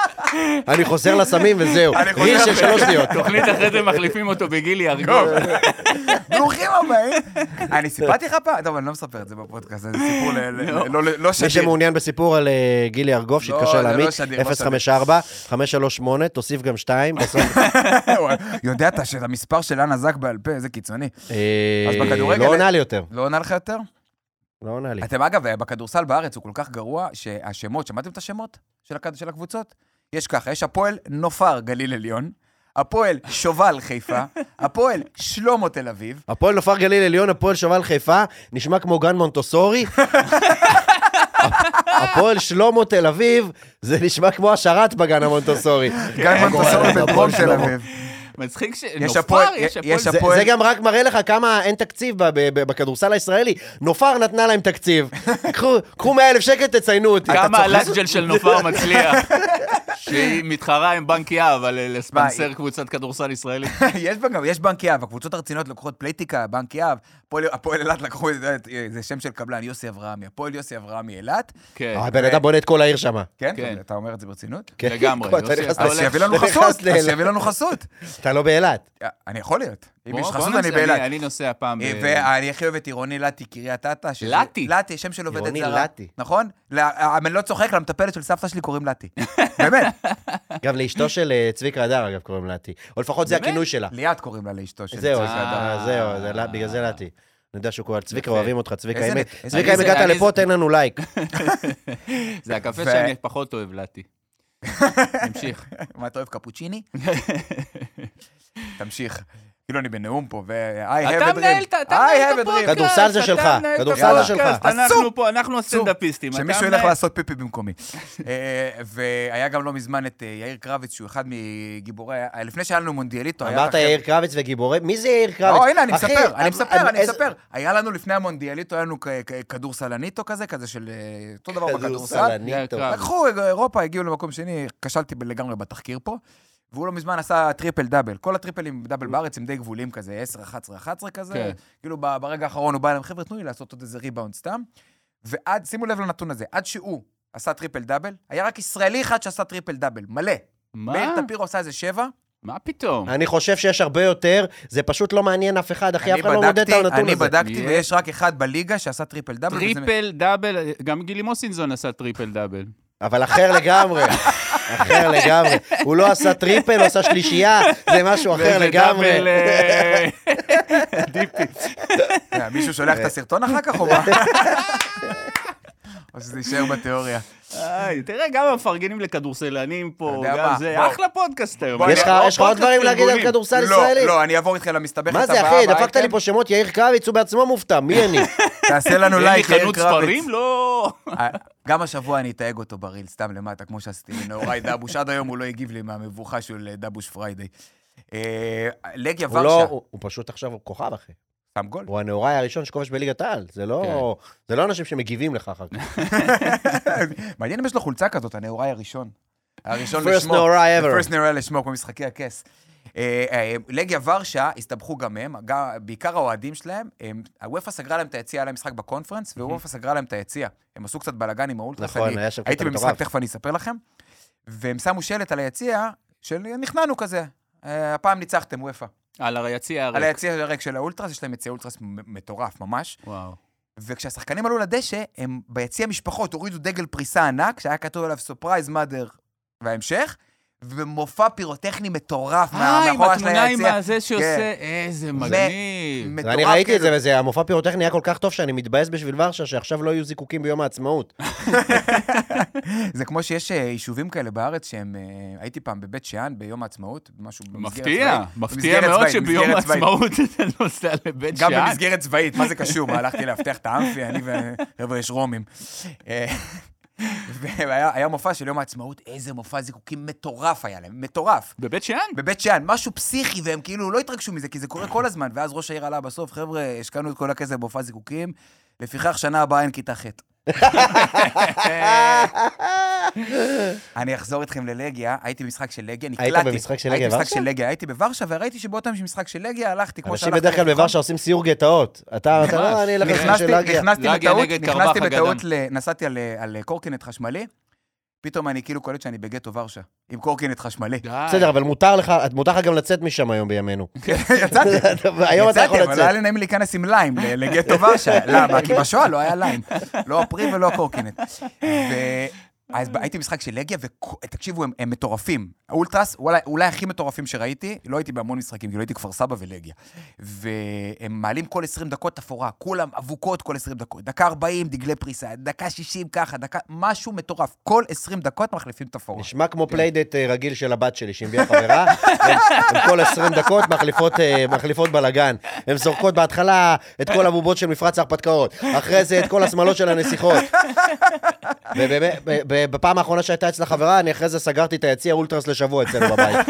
אני חוזר לסמים וזהו. אני חוזר ריל של. שלוש שניות. תוכנית אחרי זה מחליפים אותו בגילי ארגוב. ברוכים הבאים. אני סיפרתי לך פעם? טוב, אני לא מספר את זה בפודקאסט, זה סיפור ל- ל- לא. לא- לא מי שדיר. שמעוניין בסיפור על אה, גילי ארגוב, לא, שיתקשר זה לא לעמית, שדיר, לא 054 538 תוסיף גם 2. הוא יודע אתה שאת המספר של אנה זק בעל פה, איזה קיצוני. אז אה, בכדורגל- לא עונה לי יותר. לא עונה לך יותר? לא עונה לי. אתם אגב, בכדורסל בארץ הוא כל כך גרוע, שהשמות, שמעתם את השמות של הכד- של הקבוצות? יש ככה, יש הפועל נופר גליל עליון, הפועל שובל חיפה, הפועל שלמה תל אביב, הפועל נופר גליל עליון, הפועל שובל חיפה, נשמע כמו גן מונטוסורי. הפועל שלמה תל אביב, זה נשמע כמו השרת בגן המונטוסורי. גן מונטסורי הפועל בדרום תל. אביב. מצחיק ש... יש נופר, הפועל- יש הפועל... יש זה, גם רק מראה לך כמה אין תקציב ב- ב- ב- בכדורסל הישראלי. נופר נתנה להם תקציב. קחו- קחו 100 אלף שקל, תציינו אותי. כמה? הלאג'ל של נופר מצליח. שהיא מתחרה עם בנק יהב על אה, לספנסר. קבוצת כדורסל ישראלית. יש בה גם, יש בנק יהב, הקבוצות הרציניות לוקחות פלייטיקה, בנק יהב, הפועל- אילת לקחו, את זה, זה שם של קבלן, יוסי אברהמי, הפועל יוסי אברהמי אילת, כן, הבן אדם בונה את כל העיר שם. כן? כן. אתה אומר את זה ברצינות? כן. לגמרי. אז שיביא לנו חסות. אז שיביא לנו חסות. אתה לא באילת. אני יכול להיות, אם יש חסות אני באילת. אני נוסע פעם... אה, ב- ואני הכי אוהב את עירוני לטי, קריית אתא. לטי? לטי, שם של עובדת עירוני זרה. לטי. נכון? אני לא צוחק, למטפלת של סבתא שלי קוראים לטי. באמת, גם לאשתו של אה, צביקה הדר, אגב, קוראים לאתי. או לפחות זה? הכינוי שלה. ליאת קוראים לה לאשתו של זהו, צביקה זה- הדר. זהו, זה לה- בגלל זה לאתי. אני יודע שהוא קורא, צביקה. אוהבים אותך, צביקה. אם- הגעת לפה, זה- תן לנו לייק. זה הקפה שאני פחות אוהב, לטי. נמשיך. מה, אתה אוהב קפוצ'יני? תמשיך. כאילו אני בנאום פה, ו- I have a dream. מנהל את אתה מנהל את. הפודקאסט. כדורסל זה שלך, כדורסל זה שלך. אנחנו פה, אנחנו הסטנדאפיסטים. שמישהו. ילך לעשות פיפי במקומי. אה, והיה גם לא מזמן את אה, יאיר קרביץ, שהוא אחד מגיבורי... לפני שהיה לנו מונדיאליטו, היה... אמרת יאיר קרביץ וגיבורי... מי זה יאיר קרביץ? לא, הנה, אני מספר, אני מספר, אני מספר. היה לנו לפני המונדיאליטו, היה לנו כדורסלניטו כזה, כזה של אה, אותו דבר בכדורסל. לקחו, אירופה, הגיעו למקום שני, כשלתי לגמרי בתחקיר פה. והוא לא מזמן עשה טריפל דאבל. כל הטריפלים דאבל בארץ הם די גבולים כזה, 10, 11, 11 כזה. כן. כאילו ברגע האחרון הוא בא אליהם, חבר'ה, תנו לי לעשות עוד איזה ריבאונד סתם. ועד, שימו לב לנתון הזה, עד שהוא עשה טריפל דאבל, היה רק ישראלי אחד שעשה טריפל דאבל, מלא. מאיר מה? טפירו עשה איזה שבע. מה פתאום? אני חושב שיש הרבה יותר, זה פשוט לא מעניין אף אחד, אחי, אני אף אחד לא מודד את הנתון אני הזה. בדקתי, יש. ויש רק אחד בליגה שעשה טריפל דאבל. וזה- טריפל דאבל, גם גילי מוסינזון עשה טריפל דאבל. אבל אחר לגמרי, אחר לגמרי. הוא לא עשה טריפל, הוא עשה שלישייה, זה משהו אחר לגמרי. double, אה, DP. אה, מישהו שולח את הסרטון אחר כך או מה? או שזה יישאר בתיאוריה. תראה, גם המפרגנים לכדורסלנים פה, גם מה? זה. אחלה פודקאסט היום. יש לך לא עוד דברים להגיד על. כדורסל לא, ישראלי? לא, אני אעבור איתך למסתבכת מה הבאה. זה, אחי? דפקת. לי פה שמות, יאיר קרביץ, הוא בעצמו מופתע, מי אני? תעשה לנו אין לי לייק, יאיר חנות קרביץ. ספרים? לא. אה, גם השבוע אני אתייג אותו ב reel, סתם למטה, כמו שעשיתי לנאורי דבוש. עד היום הוא לא הגיב לי מהמבוכה של אה, דבוש Friday. אה, לגיה הוא לא, ורשה, הוא פשוט עכשיו כוכב, אחי. שם גול. הוא הנאוראי הראשון שכובש בליגת העל. זה לא זה לא אנשים שמגיבים לך אחר כך. מעניין אם יש לו חולצה כזאת, הנאורי הראשון. הראשון First לשמו. נאוראי ever. First נאוראי לשמו, כמו משחקי הכס. אה, אה, לגיה ורשה הסתבכו גם הם, גם- בעיקר האוהדים שלהם, הם- הוופא סגרה להם את היציע, היה להם משחק בקונפרנס, והוופא סגרה להם את היציע. הם עשו קצת בלאגן עם האולטרס. נכון, אני היה שם קטע הייתי במשחק, מטורף. תכף אני אספר לכם. והם שמו שלט על היציע, של נכנענו כזה. אה, הפעם ניצחתם, וופא. על היציע הריק. על היציע הריק של האולטרס, יש להם יציע אולטרס מטורף ממש. וואו. וכשהשחקנים עלו לדשא, הם ביציע משפחות הורידו דגל פריסה ענק, שהיה כתוב עליו surprise mother וההמשך, ומופע פירוטכני מטורף מה- אה, עם מאחורה של התמונה עם היציע. הזה שעושה, כן. איזה מגניב. מטורף ואני ראיתי את כאילו. זה, וזה, המופע פירוטכני היה כל כך טוב שאני מתבאס בשביל ורשה, שעכשיו לא יהיו זיקוקים ביום העצמאות. זה כמו שיש אה, יישובים כאלה בארץ שהם... אה, הייתי פעם בבית שאן ביום העצמאות, משהו במסגרת מפתיע, צבאית. מפתיע במסגרת מאוד צבאית, שביום במסגרת צבאית. העצמאות אתה נוסע לבית גם שאן. במסגרת צבאית, מה זה קשור? מה, הלכתי לאבטח את האמפי, אני וחבר'ה, יש רומים. אה, והיה היה מופע של יום העצמאות, איזה מופע זיקוקים מטורף היה להם, מטורף. בבית שאן? בבית שאן, משהו פסיכי, והם כאילו לא התרגשו מזה, כי זה קורה כל הזמן. ואז ראש העיר עלה בסוף, חבר'ה, השקענו את כל הכסף במופע זיקוקים, לפיכך שנה הבאה אין כיתה ח'. אני אחזור איתכם ללגיה, הייתי במשחק של לגיה, היית נקלעתי. במשחק של לגיה הייתי במשחק ורשה? של לגיה, הייתי בוורשה, וראיתי שבאותם יש משחק של לגיה, הלכתי כמו אנשים שהלכתי בדרך כלל. בוורשה עושים סיור גטאות. אתה, אתה לא, אני אלך נכנסתי, של לגיה. נכנסתי בטעות, נסעתי על, על קורקינט חשמלי, פתאום אני כאילו קולט שאני בגטו ורשה, עם קורקינט חשמלי. בסדר, אבל מותר לך, מותר לך גם לצאת משם היום בימינו. יצאתי, היום אתה יכול יצאתי, אבל לצאת. היה לי נעים להיכנס עם ליים לגטו ורשה. למה? כי בשואה לא היה ליים. לא הפרי ולא הקורקינט. אז ב- הייתי במשחק של לגיה, ותקשיבו, הם, הם מטורפים. האולטרס, אולי, אולי הכי מטורפים שראיתי, לא הייתי בהמון משחקים, כאילו הייתי כפר סבא ולגיה. והם מעלים כל 20 דקות תפאורה, כולם אבוקות כל 20 דקות. דקה 40, דגלי פריסה, דקה 60 ככה, דקה, משהו מטורף. כל 20 דקות מחליפים תפאורה. נשמע כמו playdate אה, רגיל של הבת שלי, שהביאה חברה, הן הן כל 20 דקות מחליפות, אה, מחליפות בלאגן. הן זורקות בהתחלה את כל הבובות של מפרץ ההרפתקאות, אחרי זה את כל השמלות של הנסיכות. ובאמת, ב- ב- בפעם האחרונה שהייתה אצלה חברה, אני אחרי זה סגרתי את היציע אולטרס לשבוע אצלנו בבית.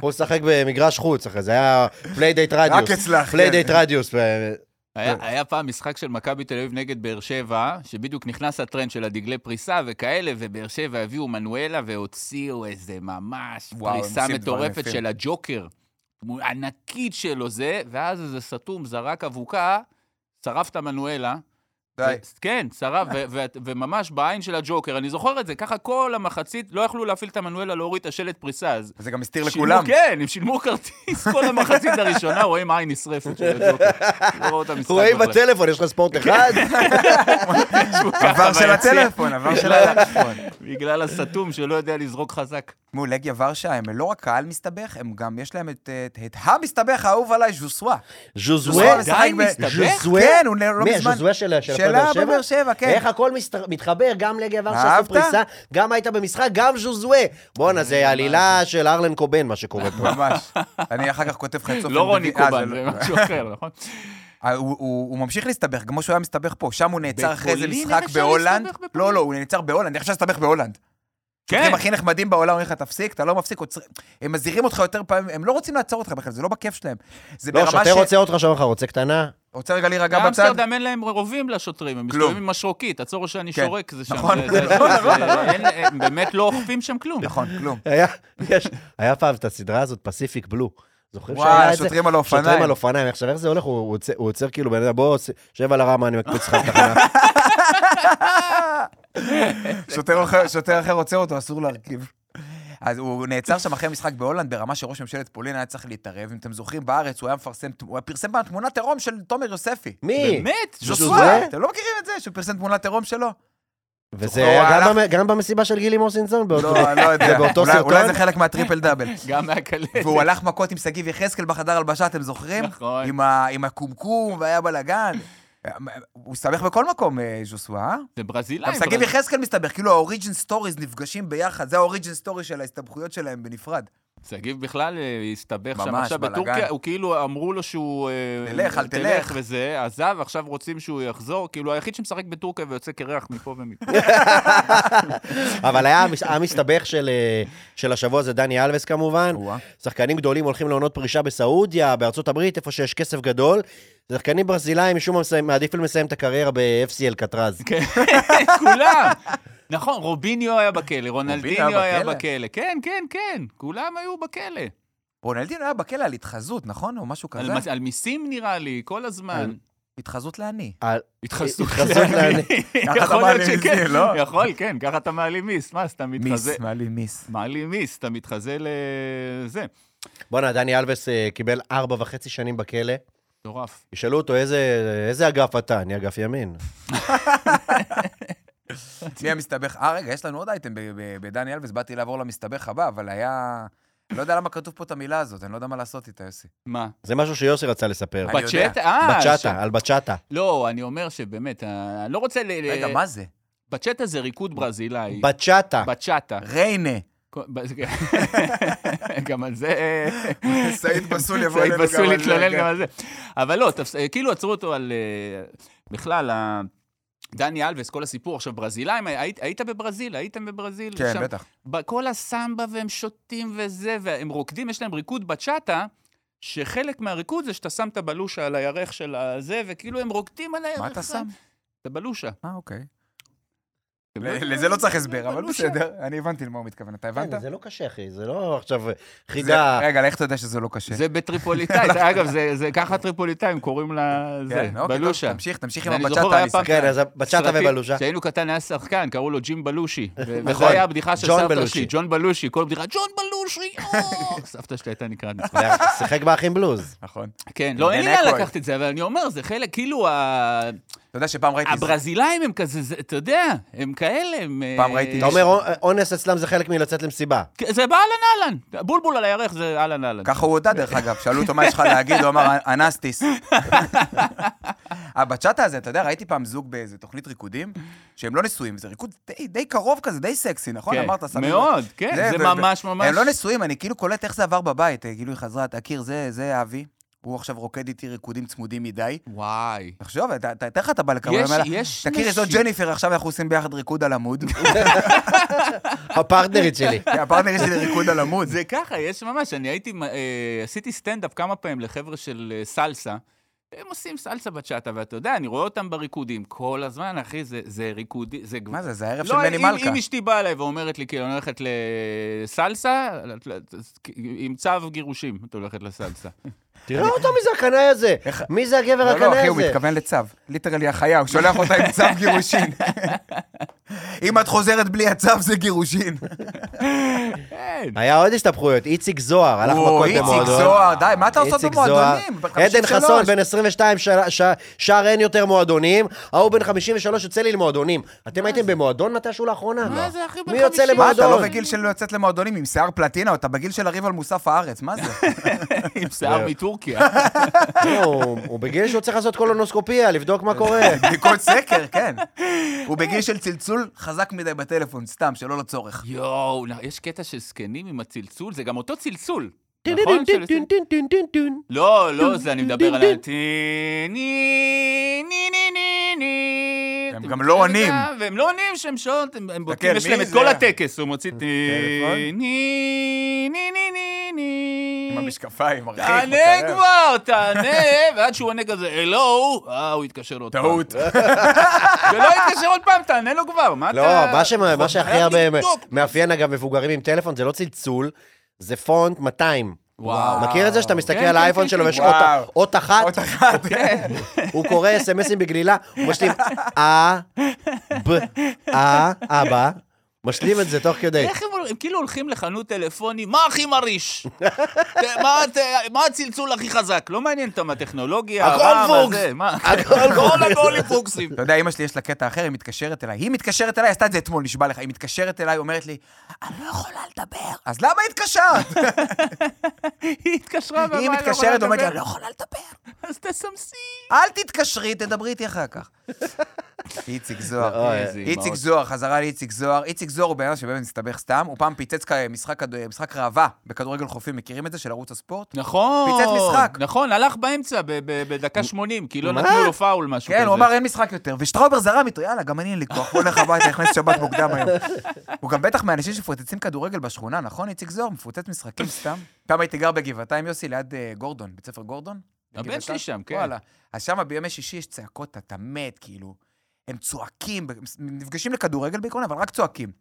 הוא לשחק במגרש חוץ אחרי זה, היה playdate רדיוס. אצלך, כן. playdate רדיוס. ו- היה, היה פעם משחק של מכבי תל אביב נגד באר שבע, שבדיוק נכנס הטרנד של הדגלי פריסה וכאלה, ובאר שבע הביאו מנואלה והוציאו איזה ממש וואו, פריסה מטורפת. של הג'וקר. ענקית שלו זה, ואז איזה סתום זרק אבוקה, שרף את המנואלה. די. כן, שרף, ו- וממש בעין של הג'וקר, אני זוכר את זה, ככה כל המחצית, לא יכלו להפעיל את המנואלה, להוריד את השלט פריסה, אז... זה גם הסתיר לכולם. כן, הם שילמו כרטיס כל המחצית הראשונה, רואים עין נשרפת של הג'וקר. לא רואים. בטלפון, יש לך ספורט אחד? עבר של. הטלפון, עבר של הטלפון. בגלל הסתום שלא יודע לזרוק חזק. תשמעו, לגיה ורשה, הם לא רק קהל מסתבך, הם גם, יש להם את, המסתבך האהוב עליי, ז'וסווה. ז'וזווה? משחק די מסתבך? כן, הוא לא מזמן... של שלה באר שבע? בבאר שבע, כן. איך הכל מתחבר, גם לגיה ורשה עשו? פריסה, גם היית במשחק, גם ז'וזווה. בואנה, זה עלילה של ארלן קובן, מה שקורה פה. ממש. אני אחר כך כותב לך את סוף... לא רוני אה, זה קובן, לא- זה משהו אחר, נכון? אה, הוא- הוא הוא ממשיך להסתבך, כמו שהוא היה מסתבך פה. שם הוא נעצר אחרי זה בפולין? משחק בהולנד. לא, לא, הוא נעצר בהולנד, איך אפשר להסתבך בהולנד? כן, הם הכי נחמדים בעולם, אומרים לך, תפסיק, אתה לא מפסיק, עוצר- הם מזהירים אותך יותר פעמים, הם לא רוצים לעצור אותך בכלל, זה לא בכיף שלהם. זה לא, ברמה שוטר ש... רוצה אותך, שאומר לך, רוצה קטנה? רוצה רגע להירגע בצד? באמסטרדם אין להם רובים לשוטרים, הם. מסתובבים עם משרוקית, עצור שאני כן. שורק, זה שם. נכון, נכון, נכון, הם באמת לא אוכפים שם כלום. נכון, כלום. היה, פעם את הסדרה הזאת, פסיפיק בלו. זוכרים וואי, שהיה את זה? שוטרים על שוטרים האופניים. על אופניים. עכשיו, איך זה הולך? הוא עוצר- כאילו, בן אדם, בוא, שב על הרמה, אני מקפיץ לך. שוטר אחר- שוטר אחר עוצר אותו, אסור להרכיב. אז הוא נעצר שם אחרי משחק בהולנד, ברמה שראש ממשלת פולין היה צריך להתערב. אם אתם זוכרים, בארץ הוא היה מפרסם, הוא היה פרסם פעם תמונת עירום של תומר יוספי. מי? באמת? ז'וסווה, אתם לא מכירים את זה? שהוא פרסם תמונת עירום שלו? וזה גם במ- גם במסיבה של גילי מוסינזון? באותו- לא, אני לא יודע. באותו אולי- סרטון? אולי זה חלק מהטריפל דאבל. גם מהקלטת. והוא הלך מכות עם שגיב יחזקאל בחדר הלבשה, אתם זוכרים? נכון. עם הקומקום, והיה בלאגן. הוא הסתבך בכל מקום, אה, ז'וסווה. אה? זה ברזילאים. גם שגיב יחזקאל מסתבך, כאילו ה origin stories נפגשים ביחד, זה ה origin story של ההסתבכויות שלהם בנפרד. שגיב בכלל אה, הסתבך שם עכשיו. בטורקיה, הוא כאילו אמרו לו שהוא... אה, תלך, אל תלך. וזה, עזב, עכשיו רוצים שהוא יחזור, כאילו היחיד שמשחק בטורקיה ויוצא קרח מפה ומפה. אבל היה המס- המסתבך של, אה, של השבוע זה דני אלווס כמובן. שחקנים גדולים הולכים לעונות פרישה בסעודיה, בארצות הברית, איפה שיש כסף גדול. שחקנים ברזילאים משום מה מעדיפים לסיים את הקריירה ב-FC אלקטרז. כן, כולם. נכון, רוביניו היה בכלא, רונלדיניו היה בכלא? כן, כן, כן, כולם היו בכלא. רונלדין היה בכלא על התחזות, נכון? או משהו כזה? על מיסים נראה לי, כל הזמן. התחזות לעני. על- התחזות לעני. לעני. ככה אתה יכול להיות מעלים שכן, לא? יכול, כן, ככה אתה מעלים מיס. מה, אז אתה מתחזה... מיס, מעלים מיס. מעלים מיס, אתה מתחזה לזה. בואנה, דני אלבס אה, קיבל ארבע וחצי שנים בכלא. מטורף. ישאלו אותו, איזה איזה אגף אתה? אני אגף ימין. מי המסתבך? אה, רגע, יש לנו עוד אייטם ב- ב- בדני אלבס, באתי לעבור למסתבך הבא, אבל היה... לא יודע למה כתוב פה את המילה הזאת, אני לא יודע מה לעשות איתה, יוסי. מה? זה משהו שיוסי רצה לספר. בצ'אטה? אה, בצ'אטה, על בצ'אטה. לא, אני אומר שבאמת, אה, אני לא רוצה ל... רגע, מה זה? בצ'אטה זה ריקוד ברזילאי. בצ'אטה. בצ'אטה. ריינה. גם על זה... סעיד בסול יבוא סעיד אלינו בסול גם על זה, יתלונן כן. גם על זה. אבל לא, תפס- כאילו עצרו אותו על... אה, בכלל, דני אלווס, כל הסיפור. עכשיו, ברזילאים, היית, היית בברזיל? הייתם בברזיל? כן, שם- בטח. כל הסמבה והם שותים וזה, והם רוקדים, יש להם ריקוד בצ'אטה, שחלק מהריקוד זה שאתה שם את הבלושה על הירך של הזה, וכאילו הם רוקדים על הירך. מה אתה שם? את הבלושה. אה, אוקיי. לא- לזה לא צריך הסבר, אבל בלושה. בסדר, אני הבנתי למה הוא מתכוון. אתה הבנת? זה לא קשה, אחי, זה לא עכשיו חידה. רגע, איך אתה יודע שזה לא קשה? זה בטריפוליטאית, אגב, זה, זה ככה טריפוליטאים קוראים לזה, כן, אוקיי, בלושה. תמשיך, תמשיך עם הבצ'אטה, כן, אז בצ'אטה סרטים- ובלושה. כשהיינו קטן היה שחקן, קראו לו ג'ים בלושי. נכון. היה הבדיחה של ג'ון סבתא בלושי. שלי, ג'ון בלושי, כל בדיחה, ג'ון בלושי! סבתא שלי הייתה נקראת נצחי. שיחק באחים בלוז. נכון. כן, לא, אין לי. לקחת את זה, אבל אני אומר, זה חלק, כאילו, אתה יודע שפעם ראיתי... הברזילאים הם כזה, זה- אתה יודע, הם כאלה, הם... פעם אה, ראיתי אתה אומר, אונס אצלם זה חלק מלצאת למסיבה. זה באהלן אהלן, בולבול על הירך זה אהלן אהלן. ככה הוא הודה, דרך אגב. שאלו אותו מה יש לך להגיד, הוא אמר, אנסטיס. הבצ'אטה הזה, אתה יודע, ראיתי פעם זוג באיזה תוכנית ריקודים, שהם לא נשואים, זה ריקוד די- די קרוב כזה, די סקסי, נכון? כן, אמרת, לב. מאוד, כן, זה ו- ממש ממש... הם לא נשואים, אני כאילו קולט איך זה עבר בבית. אה, כאילו היא חזרה, תכיר, זה זה אבי, הוא עכשיו רוקד איתי ריקודים צמודים מדי. וואי. תחשוב, תאר לך אתה בא לקרוב, יש, אומר לה, יש נשים- ג'ניפר, עכשיו אנחנו עושים ביחד ריקוד על עמוד. הפרטנרית שלי. כן, הפרטנר שלי ריקוד על עמוד. זה ככה, יש ממש, אני הייתי, אה, עשיתי סטנדאפ כמה פעמים לחבר'ה של אה, סלסה. הם עושים סלסה בצ'אטה, ואתה יודע, אני רואה אותם בריקודים כל הזמן, אחי, זה, זה ריקודי, זה... מה זה, זה הערב של לא, מני אם, מלכה. אם אשתי באה אליי ואומרת לי, כאילו, אני הולכת לסלסה, עם צו גירושים, את הולכת לסלסה. תראה אותו מי זה הקנאי הזה. מי זה הגבר לא, לא, הקנאי אחי, הוא הזה? מתכוון לצו. ליטרלי החיה, הוא שולח אותה עם צו גירושין. אם את חוזרת בלי הצו, זה גירושין. כן. היה עוד הסתבכויות, איציק זוהר, הלך מכות איציק במועדון. זוהר, די, מה אתה עושה איציק במועדונים? עדן 53. חסון, בן 22, ש- ש- שר אין יותר מועדונים, ההוא בן 53 יוצא לי למועדונים. אתם הייתם במועדון מתישהו לאחרונה? מה זה, אחי, בן מי יוצא 50? מה, אתה לא למועדון? בגיל של לצאת למועדונים עם שיער פלטינה, אתה בגיל של לריב על מוסף הארץ, מה זה? עם שיער מטורקיה. לא, הוא הוא בגיל שהוא צריך לעשות קולונוסקופיה, לבדוק מה קורה. בדיקות סקר, כן. הוא בגיל של צלצול חזק מדי בטלפון, סתם, שלא לצורך. יואו, יש קטע של זקנים עם הצלצול, זה גם אותו צלצול. נכון? של- לא, לא זה, אני מדבר על ה... טי, ני, ני, ני, ני, ני. הם גם לא עונים. והם לא עונים שהם שעות, הם בודקים, יש להם את? כל הטקס, הוא מוציא טי, טלפון? ני, ני, ני, ני, ני. עם המשקפיים, מרחיק, תענה. כבר, תענה, ועד שהוא עונה כזה, הלו, אה, הוא התקשר עוד פעם. טעות. ולא התקשר עוד פעם, תענה לו כבר, מה אתה... לא, מה שהכי הרבה. מאפיין, אגב, מבוגרים עם טלפון, זה לא צלצול, זה פונט 200. וואו. מכיר את זה שאתה מסתכל כן, על כן, האייפון כן, שלו כן. ויש וואו. אות- אות אחת, עוד אחת. כן. הוא קורא אס.אם.אסים בגלילה, הוא משלים אה, ב, אה, אבא, משלים את זה תוך כדי. איך הם, הם כאילו הולכים לחנות טלפונים, מה הכי מרעיש? מה, מה הצלצול הכי חזק? לא מעניין אותם הטכנולוגיה, הכל פוקס. זה, מה? הכל כל הגולים פוקסים. אתה יודע, אמא שלי יש לה קטע אחר, היא מתקשרת אליי. היא מתקשרת אליי, עשתה את זה אתמול, נשבע לך. היא מתקשרת אליי, אומרת לי, אני לא יכולה לדבר. אז למה התקשרת? היא התקשרה ואמרה, היא "אני לא מתקשרת, אומרת לי, לדבר." אני לא יכולה לדבר. אז תסמסי. אל תתקשרי, תדברי איתי אחר כך. איציק זוהר. איזה איציק. זוהר, חזרה לאיציק זוהר. איציק זוהר הוא בן אדם שבאמת מסתבך סתם. הוא פעם פיצץ משחק ראווה בכדורגל חופים, מכירים את זה? של ערוץ הספורט? נכון. פיצץ משחק. נכון, הלך באמצע בדקה 80, כי לא מה? נתנו לו פאול, משהו כזה. כן, הוא אמר, אין משחק יותר. ושטראובר זרם איתו, יאללה, גם אני אין לי כוח, בוא נלך הביתה, נכנס שבת מוקדם היום. הוא גם בטח מהאנשים שמפוצצים כדורגל בשכונה, נכון, איציק זוהר? מפוצץ משחקים סתם. פעם הייתי גר בגבעתיים, יוסי, ליד אה, גורדון, בית ספר גורדון. הבן. שלי שם, כן. וואלה. אז שם בימי שישי יש צעקות, אתה מת, כאילו. הם צועקים, נפגשים לכדורגל בעיקרון, אבל רק צועקים.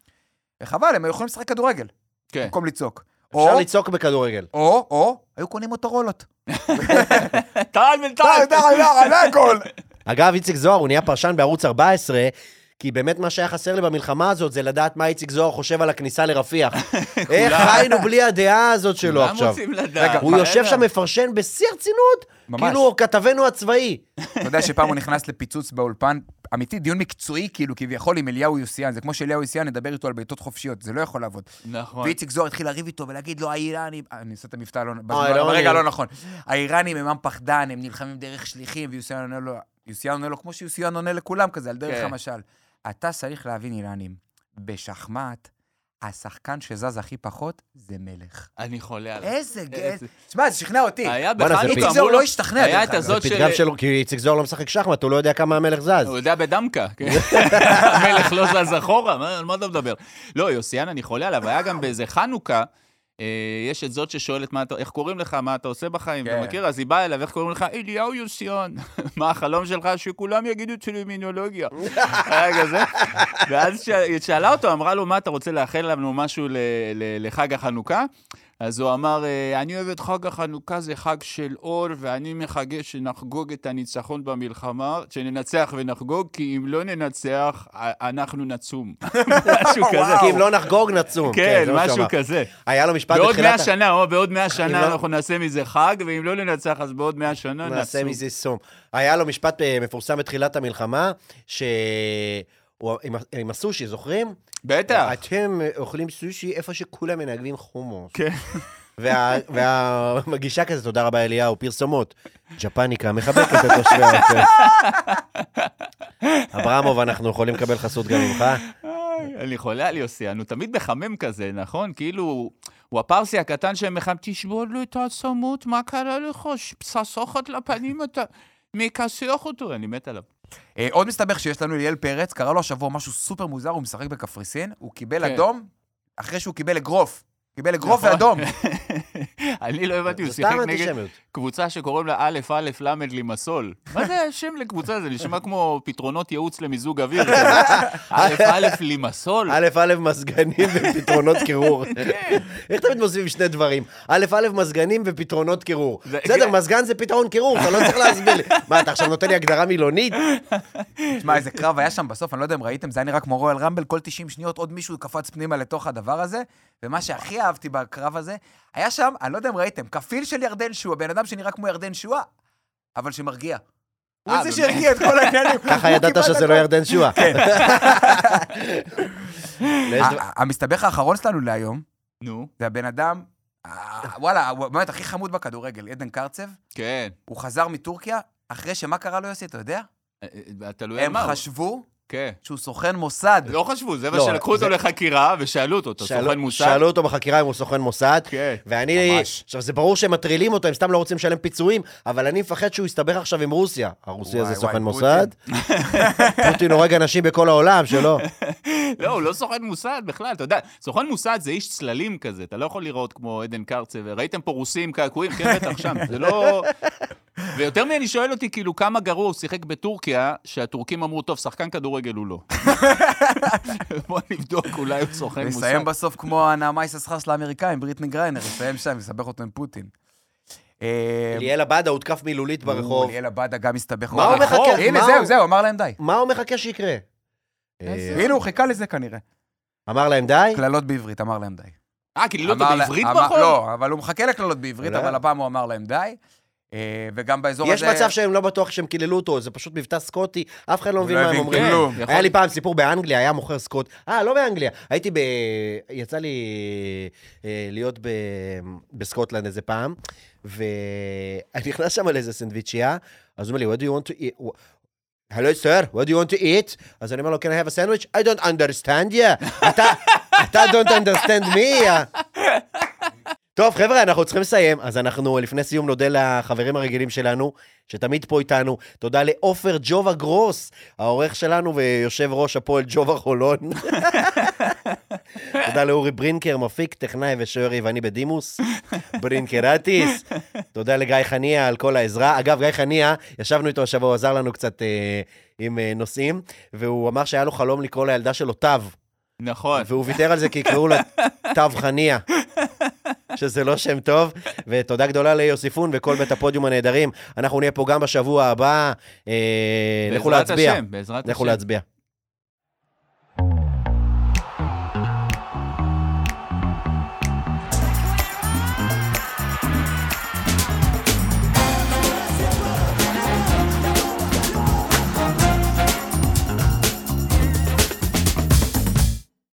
וחבל, הם היו יכולים לשחק כדורגל, כן. במקום לצעוק. או, אפשר לצעוק בכדורגל. או, או, היו קונים מוטורולות. טל. די, די, זה הכל. אגב, איציק זוהר, הוא נהיה פרשן בערוץ 14, כי באמת מה שהיה חסר לי במלחמה הזאת זה לדעת מה איציק זוהר חושב על הכניסה לרפיח. איך חיינו בלי הדעה הזאת שלו כולם עכשיו. רוצים לדעת. הוא מה, יושב. שם מפרשן בשיא הרצינות. כאילו כתבנו הצבאי. אתה יודע שפעם הוא נכנס לפיצוץ באולפן, אמיתי, דיון מקצועי, כאילו, כביכול עם אליהו יוסיאן. זה כמו שאליהו יוסיאן ידבר איתו על בעיטות חופשיות, זה לא יכול לעבוד. נכון. ואיציק זוהר התחיל לריב איתו ולהגיד לו, האיראנים... אה, אני עושה את המבטא לא... בזמן- האיראנים. ברגע הלא נכון. האיראנים הם עם פחדן, הם נלחמים דרך שליחים, ויוסיאן עונה לו, יוסיאן עונה לו כמו שיוסיאן עונה לכולם כזה, על דרך כן. המשל. אתה צריך להבין, איראנים, בשחמט, השחקן שזז הכי פחות זה מלך. אני חולה עליו. איזה גאה... איזה- תשמע, זה שכנע אותי. היה זה בחנוכה, פתאום איציק זוהר לא השתכנע, היה את. הזאת של... פתגם שלו, כי איציק זוהר לא משחק שחמט, הוא לא יודע כמה המלך זז. הוא יודע בדמקה, כן. המלך לא זז אחורה, מה- על מה אתה מדבר? לא, יוסיאן, אני חולה עליו, היה גם באיזה חנוכה, יש את זאת ששואלת אתה- איך קוראים לך, מה אתה עושה בחיים, אתה כן. מכיר? אז היא באה אליו, איך קוראים לך? אליהו יוסיאן. מה החלום שלך? שכולם יגידו טרמינולוגיה. היה כזה. ואז שאלה אותו, אמרה לו, מה אתה רוצה לאחל לנו משהו לחג החנוכה? אז הוא אמר, אה, אני אוהב את חג החנוכה, זה חג של אור, ואני מחכה שנחגוג את הניצחון במלחמה, שננצח ונחגוג, כי אם לא ננצח, א- אנחנו נצום. משהו כזה. כי אם לא נחגוג, נצום. כן, שהוא משהו. כזה. היה לו משפט בעוד בתחילת... מאה ה- שנה, או בעוד מאה שנה לא- אנחנו נעשה מזה חג, ואם לא ננצח, אז בעוד מאה שנה נעשה נצום. מזה סום. היה לו משפט אה, מפורסם בתחילת המלחמה. עם, עם הסושי, זוכרים? בטח. אתם אוכלים סושי איפה שכולם מנגבים חומוס. כן. וה, והמגישה כזה, תודה רבה אליהו, פרסומות. ג'פניקה מחבקת את תושבי העוטף. אברמוב, אנחנו יכולים לקבל חסות גם ממך? אני חולה על יוסיאן, הוא תמיד מחמם כזה, נכון? כאילו, הוא הפרסי הקטן שמחמם, תשבור לו את העצמות, מה קרה לך? פססוכת לפנים, אתה מכסח אותו, אני מת עליו. אה, עוד מסתבך שיש לנו ליאל פרץ, קרה לו השבוע משהו סופר מוזר, הוא משחק בקפריסין, הוא קיבל כן. אדום אחרי שהוא קיבל אגרוף. קיבל אגרוף נכון. ואדום. אני לא הבנתי, הוא זה שיחק סתם נגד אנטישמיות. קבוצה שקוראים לה א' א' ל' לימסול. מה זה השם לקבוצה? זה נשמע כמו פתרונות ייעוץ למיזוג אוויר. א' א' לימסול. א', א', מזגנים ופתרונות קירור. כן. איך תמיד מוסיפים שני דברים? א', א', מזגנים ופתרונות קירור. זה- בסדר. מזגן זה פתרון קירור, אתה לא צריך להסביר לי. מה, אתה עכשיו נותן לי הגדרה מילונית? תשמע, איזה קרב היה שם בסוף, אני לא יודע אם ראיתם, זה היה נראה כמו רויאל רמבל, כל 90 שניות עוד מישהו קפץ פנימה לתוך הדבר הזה, ומה שהכי אהבתי בקרב הזה, היה שם, אני לא יודע אם ראיתם, כפיל של ירדן שועה, בן אדם שנראה כמו ירדן שועה, אבל שמרגיע. הוא אה, זה? שהרגיע את כל העניינים. ככה ידעת שזה. לא ירדן שועה. כן. המסתבך האחרון שלנו להיום, נו, זה הבן אדם, אה, וואלה, הוא באמת הכי חמוד בכדורגל, עדן קרצב, כן. הוא חזר מטורקיה, אחרי שמה קרה לו, יוסי, אתה יודע? אה, תלוי על הם מה הוא. חשבו כן. שהוא סוכן מוסד. לא חשבו, זה מה לא, שלקחו אותו זה- לחקירה ושאלו אותו, אתה שאלו- סוכן מוסד? שאלו אותו בחקירה אם הוא סוכן מוסד, כן. ואני... ממש. עכשיו, זה ברור שהם מטרילים אותו, הם סתם לא רוצים לשלם פיצויים, אבל אני מפחד שהוא יסתבך עכשיו עם רוסיה. הרוסיה וואי, זה סוכן וואי, מוסד? פוטין הורג אנשים בכל העולם, שלא. לא, הוא לא סוכן מוסד בכלל, אתה יודע, סוכן מוסד זה איש צללים כזה, אתה לא יכול לראות כמו עדן קרצב, ראיתם פה רוסים קעקועים? כן, בטח, שם, זה לא... ויותר ממני שואל אותי, כאילו, כמה גרוע הוא שיחק בטורקיה, שהטורקים אמרו, טוב, שחקן כדורגל הוא לא. בוא נבדוק, אולי הוא סוכן מוסד. נסיים בסוף כמו הנעמה יששכר של האמריקאים, בריטני גריינר, נסיים שם, יסבך אותו עם פוטין. אה, ליאל עבדה הותקף מילולית ברחוב. ליאל עבדה גם הסתבך. מה הוא ברחוב. מחכה? הנה, זהו, זהו, אמר להם די. מה הוא מחכה שיקרה? איזה- אה, הנה, הוא חיכה לזה כנראה. אמר להם די? קללות בעברית, אמר להם די. אה, אותו אמר לה- בעברית ברחוב? לא, אבל הוא מחכה לקללות בעברית? אבל הפעם הוא אמר להם די. אה, וגם באזור יש הזה... מצב שהם לא בטוח שהם קיללו אותו, זה פשוט מבטא סקוטי, אף אחד לא מבין לא מה הם אומרים. כלום. יכול- היה לי פעם סיפור באנגליה, היה מוכר סקוט. אה, לא באנגליה. הייתי ב... יצא לי אה, להיות ב... בסקוטלנד איזה פעם, ואני נכנס שם לאיזה סנדוויצ'יה, אז הוא אומר לי, what do you want to eat? hello sir, what do you want to eat? אז אני אומר לו, can I have a sandwich? I don't understand you. אתה, אתה don't understand me. טוב, חבר'ה, אנחנו צריכים לסיים, אז אנחנו לפני סיום נודה לחברים הרגילים שלנו, שתמיד פה איתנו. תודה לעופר ג'ובה גרוס, העורך שלנו ויושב ראש הפועל ג'ובה חולון. תודה לאורי ברינקר, מפיק, טכנאי ושוער יווני בדימוס, ברינקרטיס. תודה לגיא חניה על כל העזרה. אגב, גיא חניה, ישבנו איתו השבוע, הוא עזר לנו קצת אה, עם אה, נושאים, והוא אמר שהיה לו חלום לקרוא לילדה שלו תו, נכון. והוא ויתר על זה כי יקראו לה תו חניה. שזה לא שם טוב, ותודה גדולה ליוסיפון וכל בית הפודיום הנהדרים. אנחנו נהיה פה גם בשבוע הבא. אה, לכו בעזרת להצביע. השם, בעזרת לכו השם. להצביע.